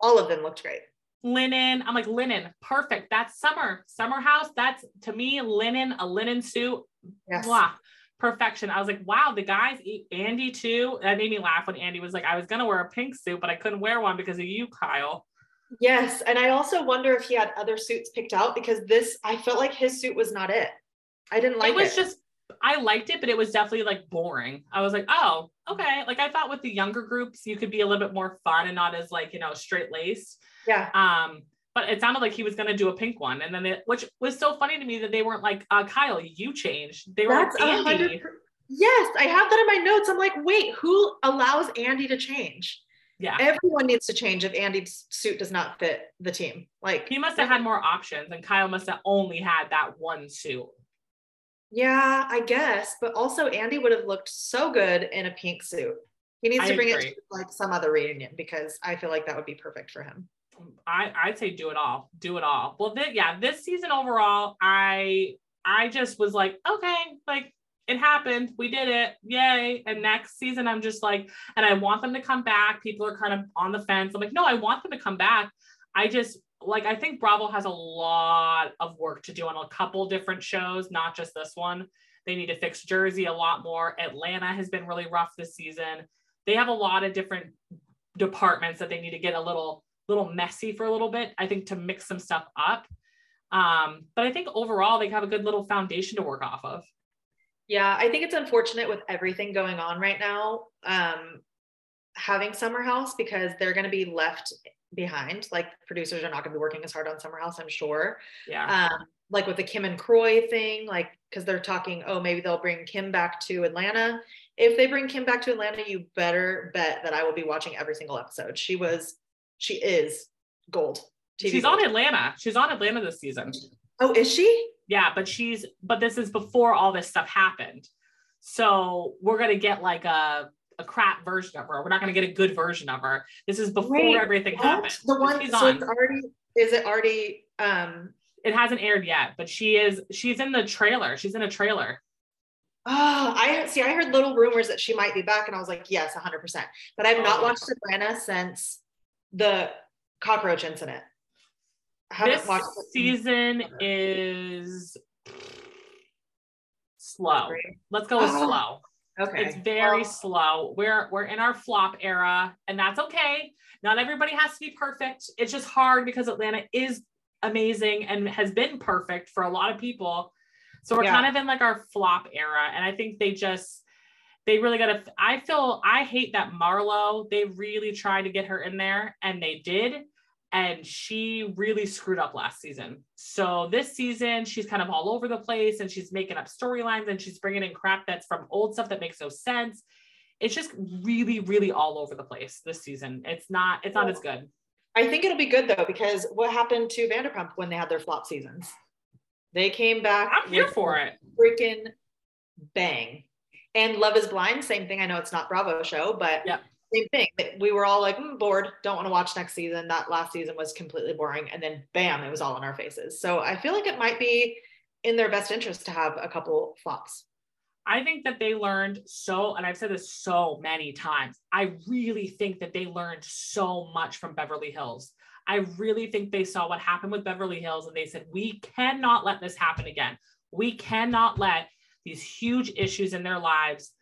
all of them looked great. linen. I'm like, linen, perfect. That's summer, summer house. That's to me, linen, a linen suit. Yes. Blah. Perfection. I was like, wow, the guys, Andy too. That made me laugh when Andy was like, I was gonna wear a pink suit, but I couldn't wear one because of you, Kyle. Yes, and I also wonder if he had other suits picked out because this, I felt like his suit was not it. I didn't like it It was just I liked it, but it was definitely like boring. I was like, oh, okay. Like I thought with the younger groups, you could be a little bit more fun and not as like, you know, straight laced. yeah. Um, but it sounded like he was gonna do a pink one. And then it, which was so funny to me that they weren't like, uh, Kyle, you changed. They were That's like Andy. Yes, I have that in my notes. I'm like, wait, who allows Andy to change? Yeah. Everyone needs to change if Andy's suit does not fit the team. Like, He must have had more options and Kyle must have only had that one suit. yeah, I guess. But also, Andy would have looked so good in a pink suit. He needs I to bring it to like some other reunion because I feel like that would be perfect for him. I I'd say do it all, do it all. Well, th- yeah, this season overall, I I just was like, okay, like it happened, we did it, yay! And next season, I'm just like, and I want them to come back. People are kind of on the fence. I'm like, no, I want them to come back. I just like I think Bravo has a lot of work to do on a couple different shows, not just this one. They need to fix Jersey a lot more. Atlanta has been really rough this season. They have a lot of different departments that they need to get a little little messy for a little bit. I think to mix some stuff up. Um, but I think overall they have a good little foundation to work off of. Yeah, I think it's unfortunate with everything going on right now, um, having Summer House because they're going to be left behind. Like producers are not going to be working as hard on Summer House, I'm sure. Yeah. Um, like with the Kim and Kroy thing, like because they're talking, oh, maybe they'll bring Kim back to Atlanta. If they bring Kim back to Atlanta, you better bet that I will be watching every single episode. She was, she is gold. TV she's gold. on Atlanta. She's on Atlanta this season. Oh, is she? Yeah, but she's, but this is before all this stuff happened. So we're gonna get like a a crap version of her. We're not going to get a good version of her. This is before Wait, everything what? happened. The one she's so on. it's already is it already um it hasn't aired yet, but she is she's in the trailer. She's in a trailer. Oh, I see. I heard little rumors that she might be back, and I was like, yes, 100%. But I've not oh. watched Atlanta since the cockroach incident. This season is slow. Let's go with slow. Okay. It's very well, slow. We're we're in our flop era, and that's okay. Not everybody has to be perfect. It's just hard because Atlanta is amazing and has been perfect for a lot of people. So we're yeah. kind of in like our flop era. And I think they just they really got to I feel I hate that Marlo, they really tried to get her in there and they did and she really screwed up last season. So this season, she's kind of all over the place and she's making up storylines and she's bringing in crap that's from old stuff that makes no sense. It's just really, really all over the place this season. It's not, it's not as good. I think it'll be good though, because what happened to Vanderpump when they had their flop seasons? They came back. I'm here for it. Freaking bang. And Love is Blind, same thing. I know it's not Bravo show, but yep same thing. We were all like mm, bored, don't want to watch next season. That last season was completely boring, and then bam, it was all in our faces. So I feel like it might be in their best interest to have a couple flops. I think that they learned so, and I've said this so many times. I really think that they learned so much from Beverly Hills. I really think they saw what happened with Beverly Hills and they said, we cannot let this happen again. We cannot let these huge issues in their lives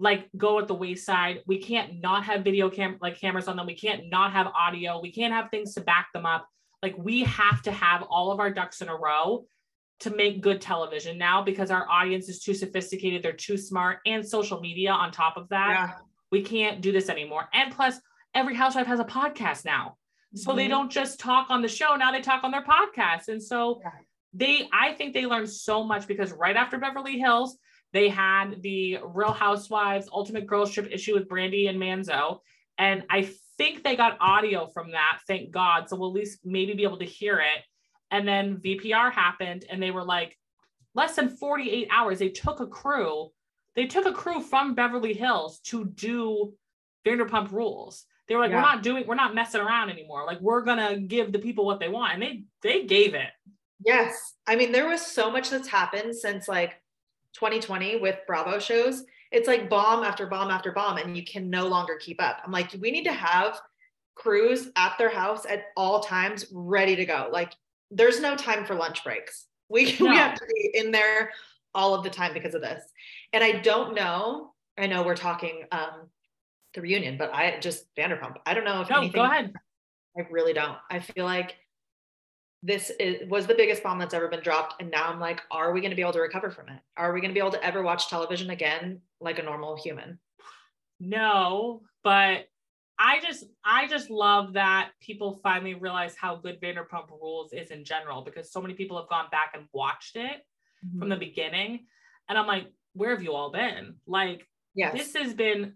like go at the wayside. We can't not have video cam like cameras on them. We can't not have audio. We can't have things to back them up. Like we have to have all of our ducks in a row to make good television now because our audience is too sophisticated, they're too smart, and social media on top of that. Yeah. We can't do this anymore. And plus, every housewife has a podcast now. So mm-hmm. they don't just talk on the show, now they talk on their podcast. And so yeah. they I think they learned so much because right after Beverly Hills, they had the Real Housewives Ultimate Girls Trip issue with Brandi and Manzo. And I think they got audio from that, thank God. So we'll at least maybe be able to hear it. And then VPR happened and they were like, less than 48 hours, they took a crew. They took a crew from Beverly Hills to do Vanderpump Rules. They were like, yeah. we're not doing, we're not messing around anymore. Like we're gonna give the people what they want, and they they gave it. Yes, I mean there was so much that's happened since like 2020 with Bravo shows, it's like bomb after bomb after bomb, and you can no longer keep up. I'm like, we need to have crews at their house at all times ready to go. Like, there's no time for lunch breaks. We, <laughs> no. we have to be in there all of the time because of this. And I don't know, I know we're talking um, the reunion, but I just Vanderpump. I don't know if no, anything, go ahead. I really don't. I feel like this is, was the biggest bomb that's ever been dropped. And now I'm like, are we going to be able to recover from it? Are we going to be able to ever watch television again like a normal human? No, but I just I just love that people finally realize how good Vanderpump Rules is in general because so many people have gone back and watched it mm-hmm. from the beginning. And I'm like, where have you all been? Like, yes. this has been,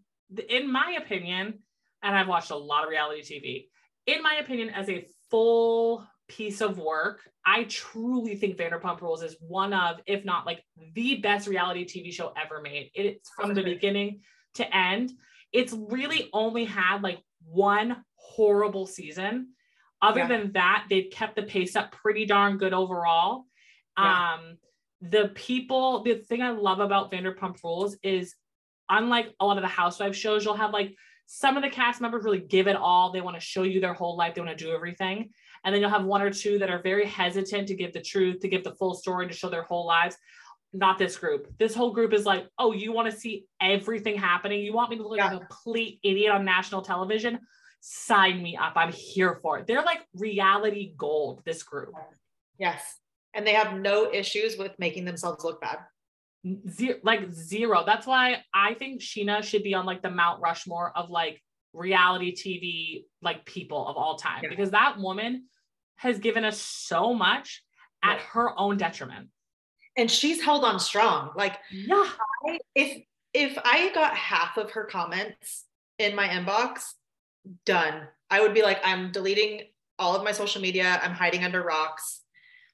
in my opinion, and I've watched a lot of reality TV. In my opinion, as a full piece of work. I truly think Vanderpump Rules is one of, if not like the best reality TV show ever made. It's from the beginning to end. It's really only had like one horrible season. Other yeah. than that, they've kept the pace up pretty darn good overall. Yeah. Um, the people, the thing I love about Vanderpump Rules is unlike a lot of the housewife shows, you'll have like some of the cast members really give it all. They want to show you their whole life, they want to do everything. And then you'll have one or two that are very hesitant to give the truth, to give the full story, to show their whole lives. Not this group. This whole group is like, oh, you want to see everything happening? You want me to look yeah. like a complete idiot on national television? Sign me up. I'm here for it. They're like reality gold, this group. Yes. and they have no issues with making themselves look bad. Zero, like zero. That's why I think Scheana should be on like the Mount Rushmore of like reality TV like people of all time yeah. because that woman has given us so much at her own detriment. And she's held on strong. Like yeah, I, if if I got half of her comments in my inbox, done. I would be like, I'm deleting all of my social media. I'm hiding under rocks.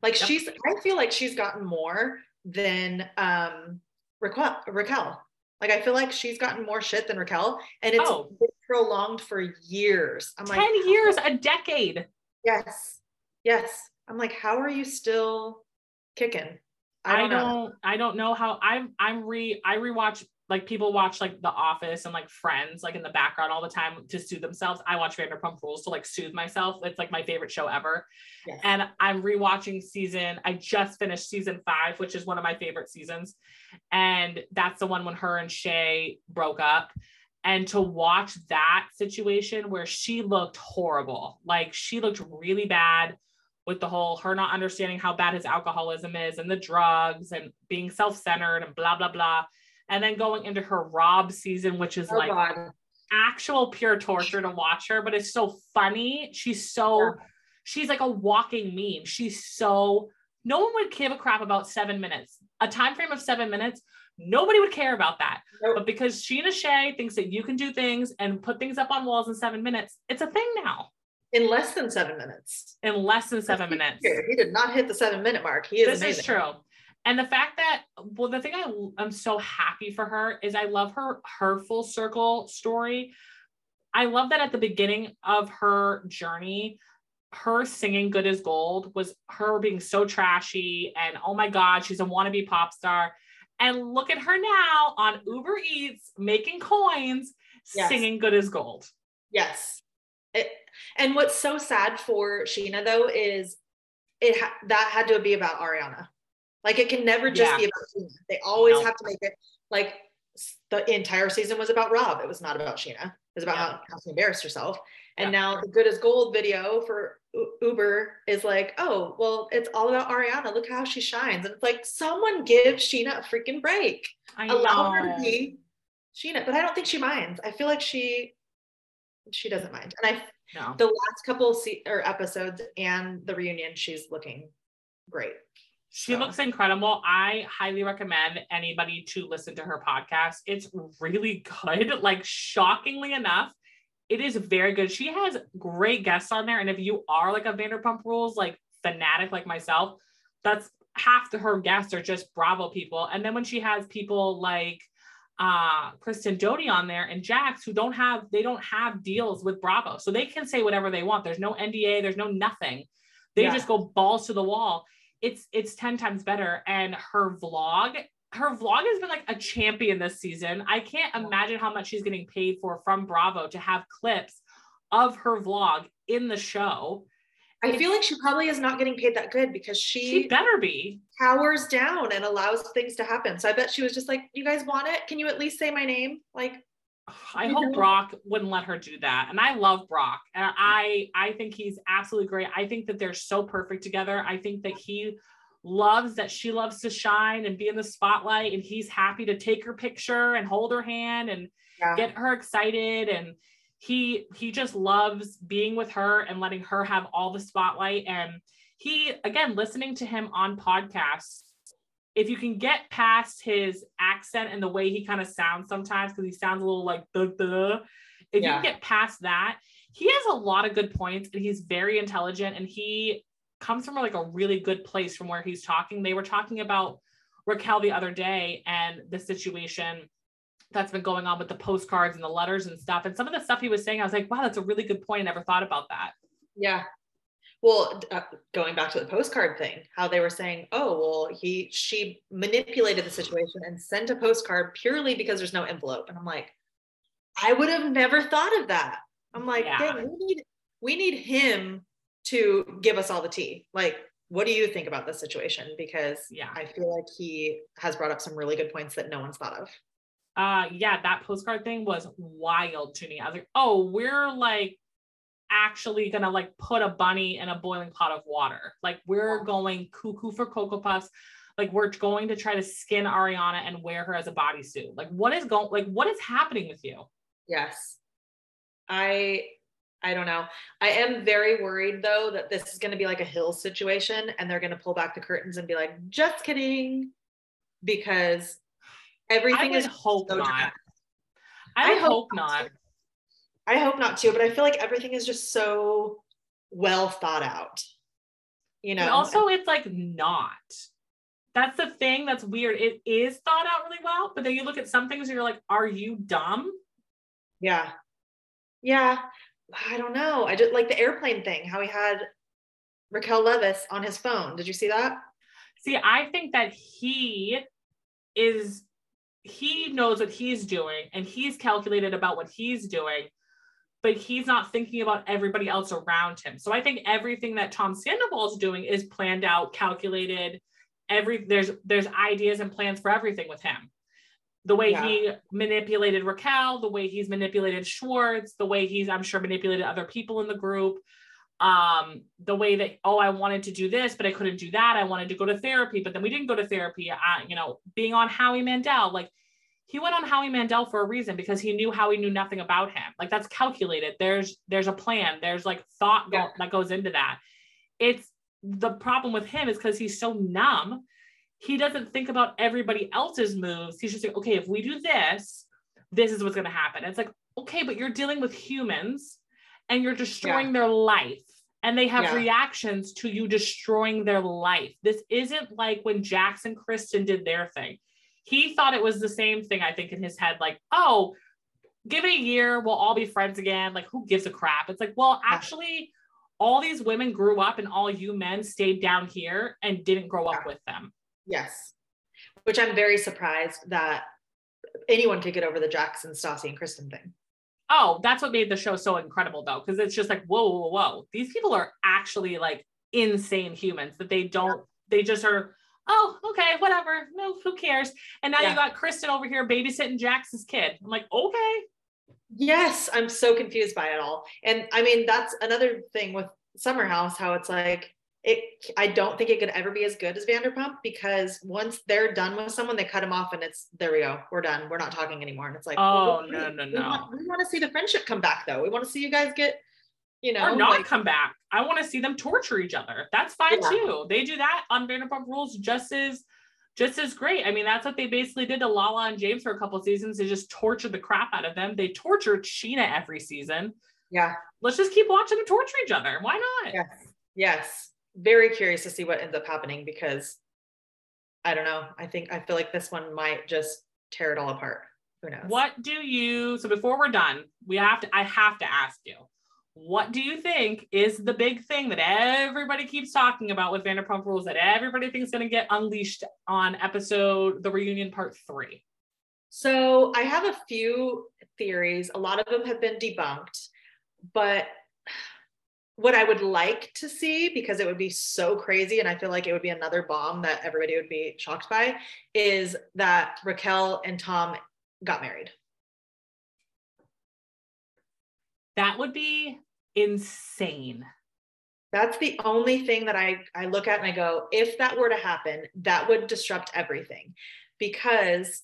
Like yep. she's, I feel like she's gotten more than um, Raquel, Raquel. Like I feel like she's gotten more shit than Raquel, and it's oh. prolonged for years. I'm like ten years, a decade. Yes, yes. I'm like, how are you still kicking? I don't, I don't, I don't know how. I'm, I'm re, I rewatch like people watch like The Office and like Friends like in the background all the time to soothe themselves. I watch Vanderpump Rules to like soothe myself. It's like my favorite show ever. Yes. And I'm rewatching season. I just finished season five, which is one of my favorite seasons, and that's the one when her and Shay broke up. And to watch that situation where she looked horrible, like she looked really bad with the whole her not understanding how bad his alcoholism is and the drugs and being self-centered and blah blah blah and then going into her Rob season, which is oh, like God. actual pure torture to watch her, but it's so funny. She's so yeah. she's like a walking meme. She's so no one would give a crap about seven minutes. A time frame of seven minutes, nobody would care about that. Nope. But because Scheana Shay thinks that you can do things and put things up on walls in seven minutes, it's a thing now. In less than seven minutes. In less than seven minutes. He did not hit the seven minute mark. He is this amazing. is true and the fact that well the thing I, i'm so happy for her is i love her her full circle story i love that at the beginning of her journey her singing good as gold was her being so trashy and oh my god she's a wannabe pop star and look at her now on uber eats making coins yes. singing good as gold yes it, and what's so sad for Scheana though is it ha- that had to be about ariana like it can never just yeah. be about Scheana. They always no. have to make it like the entire season was about Rob. It was not about Scheana. It was about yeah. how, how she embarrassed herself. And yeah. now the good as gold video for Uber is like, oh, well, it's all about Ariana. Look how she shines. And it's like, someone give Scheana a freaking break. I Allow her to be Scheana. But I don't think she minds. I feel like she she doesn't mind. And I no. the last couple se- or episodes and the reunion, she's looking great. She so. looks incredible. I highly recommend anybody to listen to her podcast. It's really good. <laughs> Like, shockingly enough, it is very good. She has great guests on there. And if you are like a Vanderpump Rules, like fanatic like myself, that's half the her guests are just Bravo people. And then when she has people like uh Kristen Doute on there and Jax who don't have they don't have deals with Bravo. So they can say whatever they want. There's no NDA, there's no nothing. They yeah. just go balls to the wall it's it's 10 times better and her vlog her vlog has been like a champion this season i can't imagine how much she's getting paid for from bravo to have clips of her vlog in the show I feel like she probably is not getting paid that good because she, she better be powers down and allows things to happen. So I bet she was just like, "You guys want it? Can you at least say my name?" Like, I hope? Brock wouldn't let her do that. And I love Brock. And I I think he's absolutely great. I think that they're so perfect together. I think that he loves that she loves to shine and be in the spotlight and he's happy to take her picture and hold her hand and yeah. get her excited and he he just loves being with her and letting her have all the spotlight and he again listening to him on podcasts if you can get past his accent and the way he kind of sounds sometimes, because he sounds a little like duh, duh, if yeah. you can get past that, he has a lot of good points and he's very intelligent and he comes from like a really good place from where he's talking. They were talking about Raquel the other day and the situation that's been going on with the postcards and the letters and stuff. And some of the stuff he was saying, I was like, wow, that's a really good point. I never thought about that. Yeah well uh, going back to the postcard thing how they were saying oh well he she manipulated the situation and sent a postcard purely because there's no envelope and i'm like i would have never thought of that i'm like yeah. we need we need him to give us all the tea like what do you think about this situation because yeah i feel like he has brought up some really good points that no one's thought of uh yeah that postcard thing was wild to me i was like oh we're like actually gonna like put a bunny in a boiling pot of water. Like we're going cuckoo for Cocoa Puffs. Like we're going to try to skin Ariana and wear her as a bodysuit. Like what is going like what is happening with you? Yes. I I don't know. I am very worried though that this is going to be like a hill situation and they're going to pull back the curtains and be like, just kidding. Because everything is hope so not. I, I hope, hope not. not. I hope not too, but I feel like everything is just so well thought out. You know, And also, it's like not. That's the thing that's weird. It is thought out really well, but then you look at some things and you're like, are you dumb? yeah. Yeah. I don't know. I just like the airplane thing, how he had Raquel Leviss on his phone. Did you see that? See, I think that he is, he knows what he's doing and he's calculated about what he's doing, but he's not thinking about everybody else around him. So I think everything that Tom Sandoval is doing is planned out, calculated. Every there's there's ideas and plans for everything with him. The way Yeah. he manipulated Raquel, the way he's manipulated Schwartz, the way he's I'm sure manipulated other people in the group um the way that oh i wanted to do this but i couldn't do that. I wanted to go to therapy but then we didn't go to therapy. I, you know being on howie mandel like he went on howie mandel for a reason because he knew howie knew nothing about him. Like that's calculated. There's there's a plan. There's like thought go- that goes into that. It's the problem with him is because he's so numb he doesn't think about everybody else's moves. He's just like okay if we do this this is what's going to happen. It's like okay but you're dealing with humans and you're destroying their life and they have Yeah. reactions to you destroying their life. This isn't like when Jackson Kristen did their thing. He thought it was the same thing, I think, in his head, like, oh, give it a year, we'll all be friends again. Like, who gives a crap? It's like, well, actually, all these women grew up and all you men stayed down here and didn't grow up Yeah. with them. Yes. Which I'm very surprised that anyone could get over the Jackson, Stassi, and Kristen thing. Oh, that's what made the show so incredible though, because it's just like, whoa, whoa, whoa. These people are actually like insane humans that they don't, they just are, oh, okay, whatever. No, who cares? And now Yeah. you got Kristen over here babysitting Jax's kid. I'm like, okay. Yes, I'm so confused by it all. And I mean, that's another thing with Summer House, how it's like it I don't think it could ever be as good as Vanderpump because once they're done with someone, they cut them off and it's there we go, we're done. We're not talking anymore. And it's like, Oh, well, no, wait, no, we no. want, we want to see the friendship come back though. We want to see you guys get, you know, or not like- come back. I want to see them torture each other. That's fine Yeah. too. They do that on Vanderpump Rules just as just as great. I mean, that's what they basically did to Lala and James for a couple seasons. They just tortured the crap out of them. They tortured Scheana every season. yeah, Let's just keep watching them torture each other. Why not? yes, yes. Very curious to see what ends up happening because I don't know. I think I feel like this one might just tear it all apart. Who knows? What do you so before we're done, we have to I have to ask you. What do you think is the big thing that everybody keeps talking about with Vanderpump Rules that everybody thinks is going to get unleashed on episode the reunion part 3? So I have a few theories. A lot of them have been debunked, but what I would like to see, because it would be so crazy, and I feel like it would be another bomb that everybody would be shocked by, is that Raquel and Tom got married. That would be insane. That's the only thing that I, I look at and I go, if that were to happen, that would disrupt everything. Because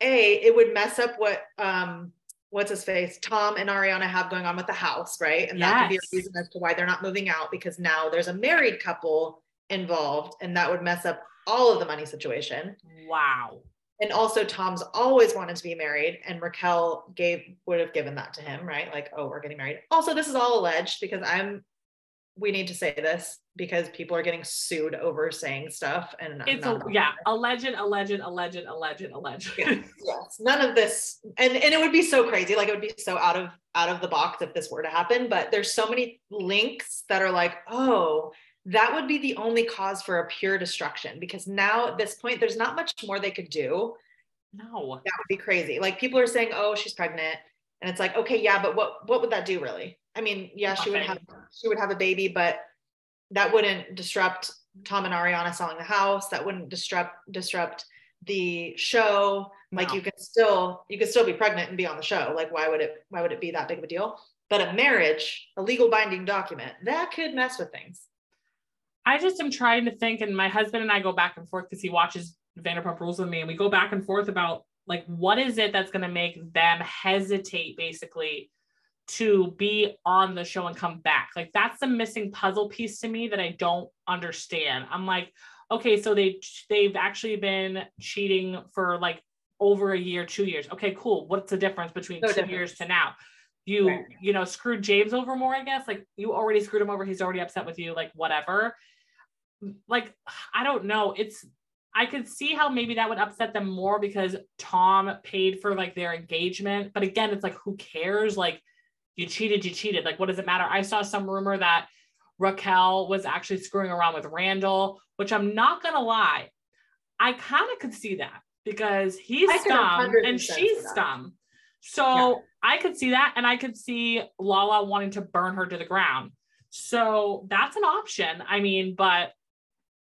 A, it would mess up what um what's his face, Tom and Ariana have going on with the house, right? And that could be a reason as to why they're not moving out because now there's a married couple involved, and that would mess up all of the money situation. Wow. And also Tom's always wanted to be married, and Raquel gave would have given that to him, right? Like, oh, we're getting married. Also, this is all alleged because I'm we need to say this because people are getting sued over saying stuff and It's a, yeah, that. a legend, a legend, a legend, a legend, a legend. yes, <laughs> yes. None of this, and and it would be so crazy. Like it would be so out of out of the box if this were to happen. But there's so many links that are like, oh, that would be the only cause for a pure destruction because now at this point, there's not much more they could do. no. That would be crazy. Like people are saying, oh, she's pregnant, and it's like, okay, yeah, but what what would that do really? I mean, yeah, she would have she would have a baby, but that wouldn't disrupt Tom and Ariana selling the house. That wouldn't disrupt disrupt the show. Like you can still you could still be pregnant and be on the show. Like why would it why would it be that big of a deal? But a marriage, a legal binding document, that could mess with things. I just am trying to think, and my husband and I go back and forth because he watches Vanderpump Rules with me, and we go back and forth about like what is it that's going to make them hesitate, basically, to be on the show and come back. Like that's the missing puzzle piece to me that I don't understand. I'm like, okay, so they they've actually been cheating for like over a year, two years. Okay, cool. What's the difference between no two difference. years to now? You, right. you know, screwed James over more, I guess. Like you already screwed him over. He's already upset with you, like whatever. Like, I don't know. It's I could see how maybe that would upset them more because Tom paid for like their engagement. But again, it's like, who cares? Like, you cheated, you cheated. Like, what does it matter? I saw some rumor that Raquel was actually screwing around with Randall, which I'm not gonna lie, I kind of could see that because he's scum and she's scum. So yeah. I could see that, and I could see Lala wanting to burn her to the ground. So that's an option. I mean, but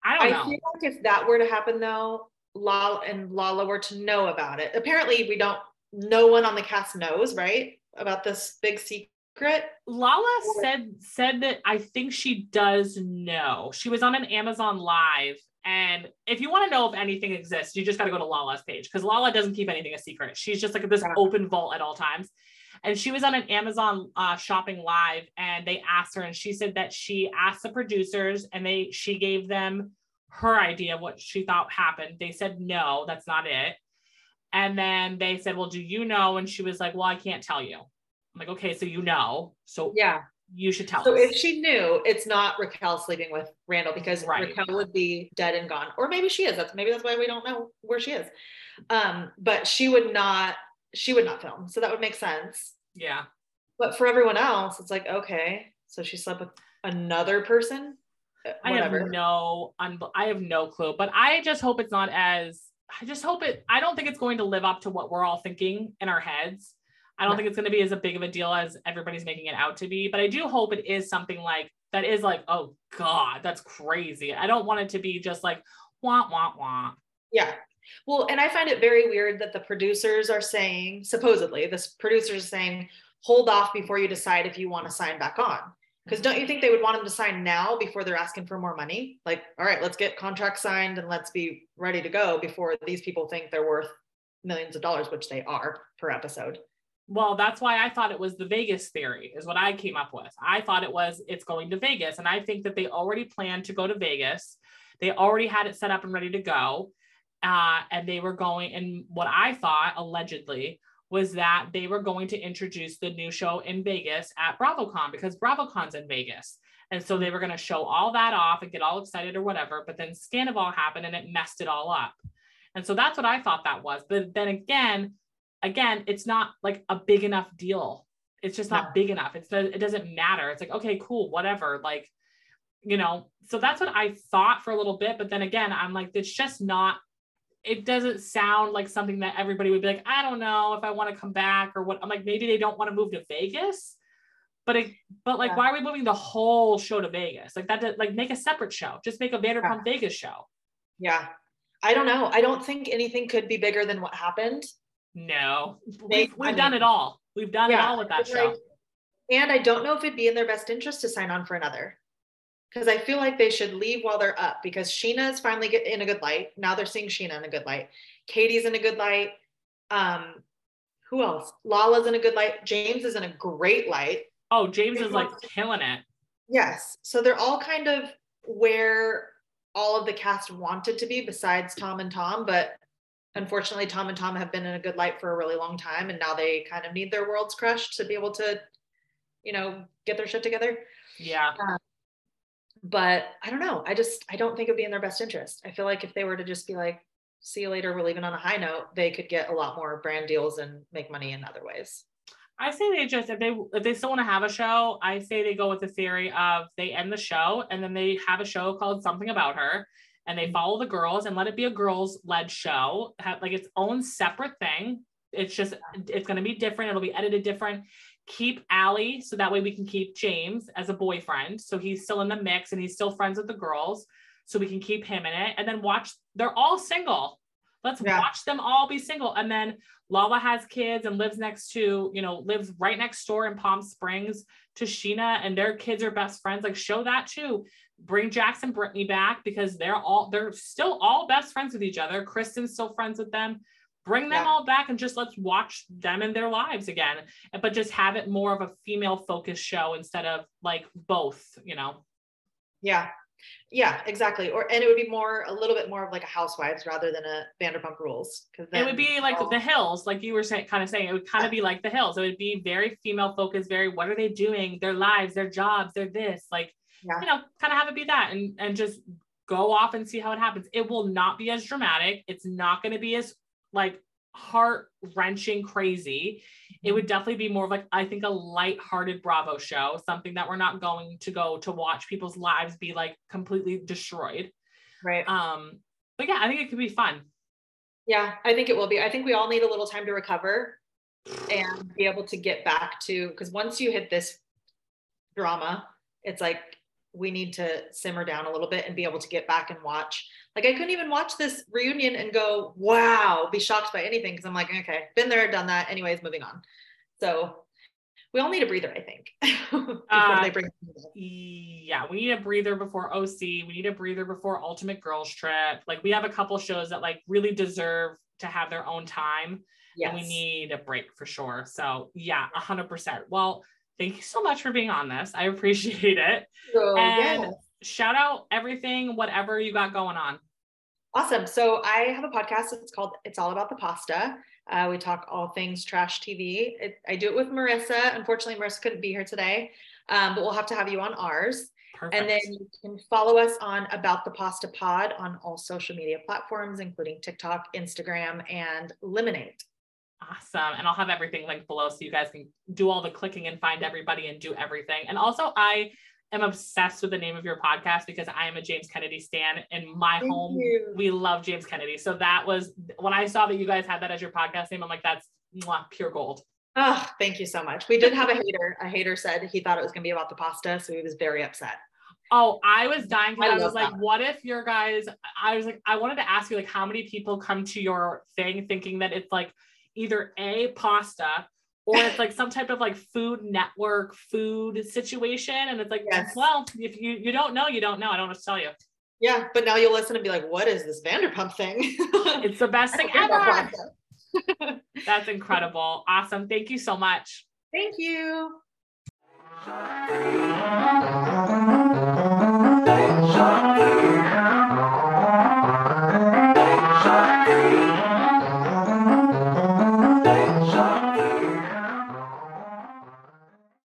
I don't I know. I feel like if that were to happen though, Lala and Lala were to know about it. Apparently, we don't. No one on the cast knows, right, about this big secret Lala said said that I think she does know. She was on an Amazon live and if you want to know if anything exists, you just got to go to Lala's page because Lala doesn't keep anything a secret. She's just like this open vault at all times. And she was on an Amazon uh, shopping live and they asked her and she said that she asked the producers and they she gave them her idea of what she thought happened. They said no, that's not it. And then they said, "Well, do you know?" And she was like, "Well, I can't tell you." I'm like, okay, so you know. So yeah, you should tell so us. if she knew, it's not Raquel sleeping with Randall because right. Raquel would be dead and gone. Or maybe she is. That's maybe that's why we don't know where she is. Um, but she would not, she would not film. So that would make sense. Yeah. But for everyone else, it's like, okay, so she slept with another person. Whatever. I have no un- I have no clue. But I just hope it's not as I just hope it I don't think it's going to live up to what we're all thinking in our heads I don't think it's going to be as a big of a deal as everybody's making it out to be, but I do hope it is something like that is like, oh God, that's crazy. I don't want it to be just like wah wah wah. Yeah. Well, and I find it very weird that the producers are saying, supposedly, this producer is saying, hold off before you decide if you want to sign back on. Because don't you think they would want them to sign now before they're asking for more money? Like, all right, let's get contracts signed and let's be ready to go before these people think they're worth millions of dollars, which they are per episode. Well, that's why I thought it was the Vegas theory, is what I came up with. I thought it was it's going to Vegas. And I think that they already planned to go to Vegas. They already had it set up and ready to go. Uh, and they were going, and what I thought allegedly was that they were going to introduce the new show in Vegas at BravoCon because BravoCon's in Vegas. And so they were going to show all that off and get all excited or whatever. But then Scandoval happened and it messed it all up. And so that's what I thought that was. But then again, again, it's not like a big enough deal. It's just not big enough. It's it doesn't matter. It's like, okay, cool, whatever. Like, you know, so that's what I thought for a little bit. But then again, I'm like, it's just not, it doesn't sound like something that everybody would be like, I don't know if I want to come back or what. I'm like, maybe they don't want to move to Vegas. But it, but like, yeah. why are we moving the whole show to Vegas? Like that, like make a separate show. Just make a Vanderpump yeah. Vegas show. Yeah, I don't know. I don't think anything could be bigger than what happened. No, we've, we've done it all. We've done yeah, it all with that show. Like, and I don't know if it'd be in their best interest to sign on for another. Because I feel like they should leave while they're up because Scheana is finally get in a good light. Now they're seeing Scheana in a good light. Katie's in a good light. Um, who else? Lala's in a good light. James is in a great light. Oh, James is like killing it. Yes. So they're all kind of where all of the cast wanted to be besides Tom and Tom, but unfortunately tom and tom have been in a good light for a really long time and now they kind of need their worlds crushed to be able to you know get their shit together yeah uh, but i don't know i just i don't think it'd be in their best interest i feel like if they were to just be like see you later we're leaving on a high note they could get a lot more brand deals and make money in other ways I say they just if they if they still want to have a show, I say they go with the theory of they end the show and then they have a show called Something About Her and they mm-hmm. follow the girls and let it be a girls led show, have like its own separate thing. It's just, it's going to be different. It'll be edited different. Keep Ally so that way we can keep James as a boyfriend. So he's still in the mix and he's still friends with the girls. So we can keep him in it and then watch, they're all single. Let's yeah. watch them all be single. And then Lala has kids and lives next to, you know, lives right next door in Palm Springs to Scheana and their kids are best friends. Like show that too. Bring Jackson Brittany back because they're all they're still all best friends with each other. Kristen's still friends with them. Bring them yeah. all back and just let's watch them in their lives again. But just have it more of a female focused show instead of like both, you know. Yeah, yeah, exactly. Or and it would be more a little bit more of like a housewives rather than a Vanderpump Rules. Because it would be like the Hills, like you were saying, kind of saying. It would kind of be like the Hills. It would be very female focused. Very what are they doing? Their lives, their jobs, their this. Like yeah. you know, kind of have it be that, and and just go off and see how it happens. It will not be as dramatic. It's not going to be as like heart wrenching crazy. It would mm-hmm. definitely be more of like, I think, a light-hearted Bravo show, something that we're not going to go to watch people's lives be like completely destroyed. Right. Um, but yeah, I think it could be fun. Yeah, I think it will be. I think we all need a little time to recover and be able to get back to because once you hit this drama, it's like we need to simmer down a little bit and be able to get back and watch. Like I couldn't even watch this reunion and go, wow, be shocked by anything because I'm like, okay, been there, done that. Anyways, moving on. So we all need a breather, I think. <laughs> uh, yeah, we need a breather before OC. We need a breather before Ultimate Girls Trip. Like we have a couple shows that like really deserve to have their own time. Yes. And we need a break for sure. So yeah, hundred percent. Well, thank you so much for being on this. I <laughs> appreciate it. Oh, and yes. shout out everything, whatever you got going on. Awesome. So I have a podcast. It's called It's All About the Pasta. Uh, we talk all things trash TV. It, I do it with Marissa. Unfortunately, Marissa couldn't be here today, um, but we'll have to have you on ours. Perfect. And then you can follow us on About the Pasta Pod on all social media platforms, including TikTok, Instagram, and Lemon8. Awesome. And I'll have everything linked below so you guys can do all the clicking and find everybody and do everything. And also, I am obsessed with the name of your podcast because I am a James Kennedy stan. In my Thank home, you. we love James Kennedy. So that was when I saw that you guys had that as your podcast name, I'm like, that's mwah, pure gold. Oh, thank you so much. We did have a hater. A hater said he thought it was going to be about the pasta. So he was very upset. Oh, I was dying because I, I was like, that. what if your guys, I was like, I wanted to ask you, like, how many people come to your thing thinking that it's like, either a pasta or it's like some type of like food network food situation and it's like yes. well if you you don't know you don't know. I don't want to tell you. Yeah but now you'll listen and be like what is this vanderpump thing? <laughs> It's the best thing ever. <laughs> that's incredible. Awesome. Thank you so much. Thank you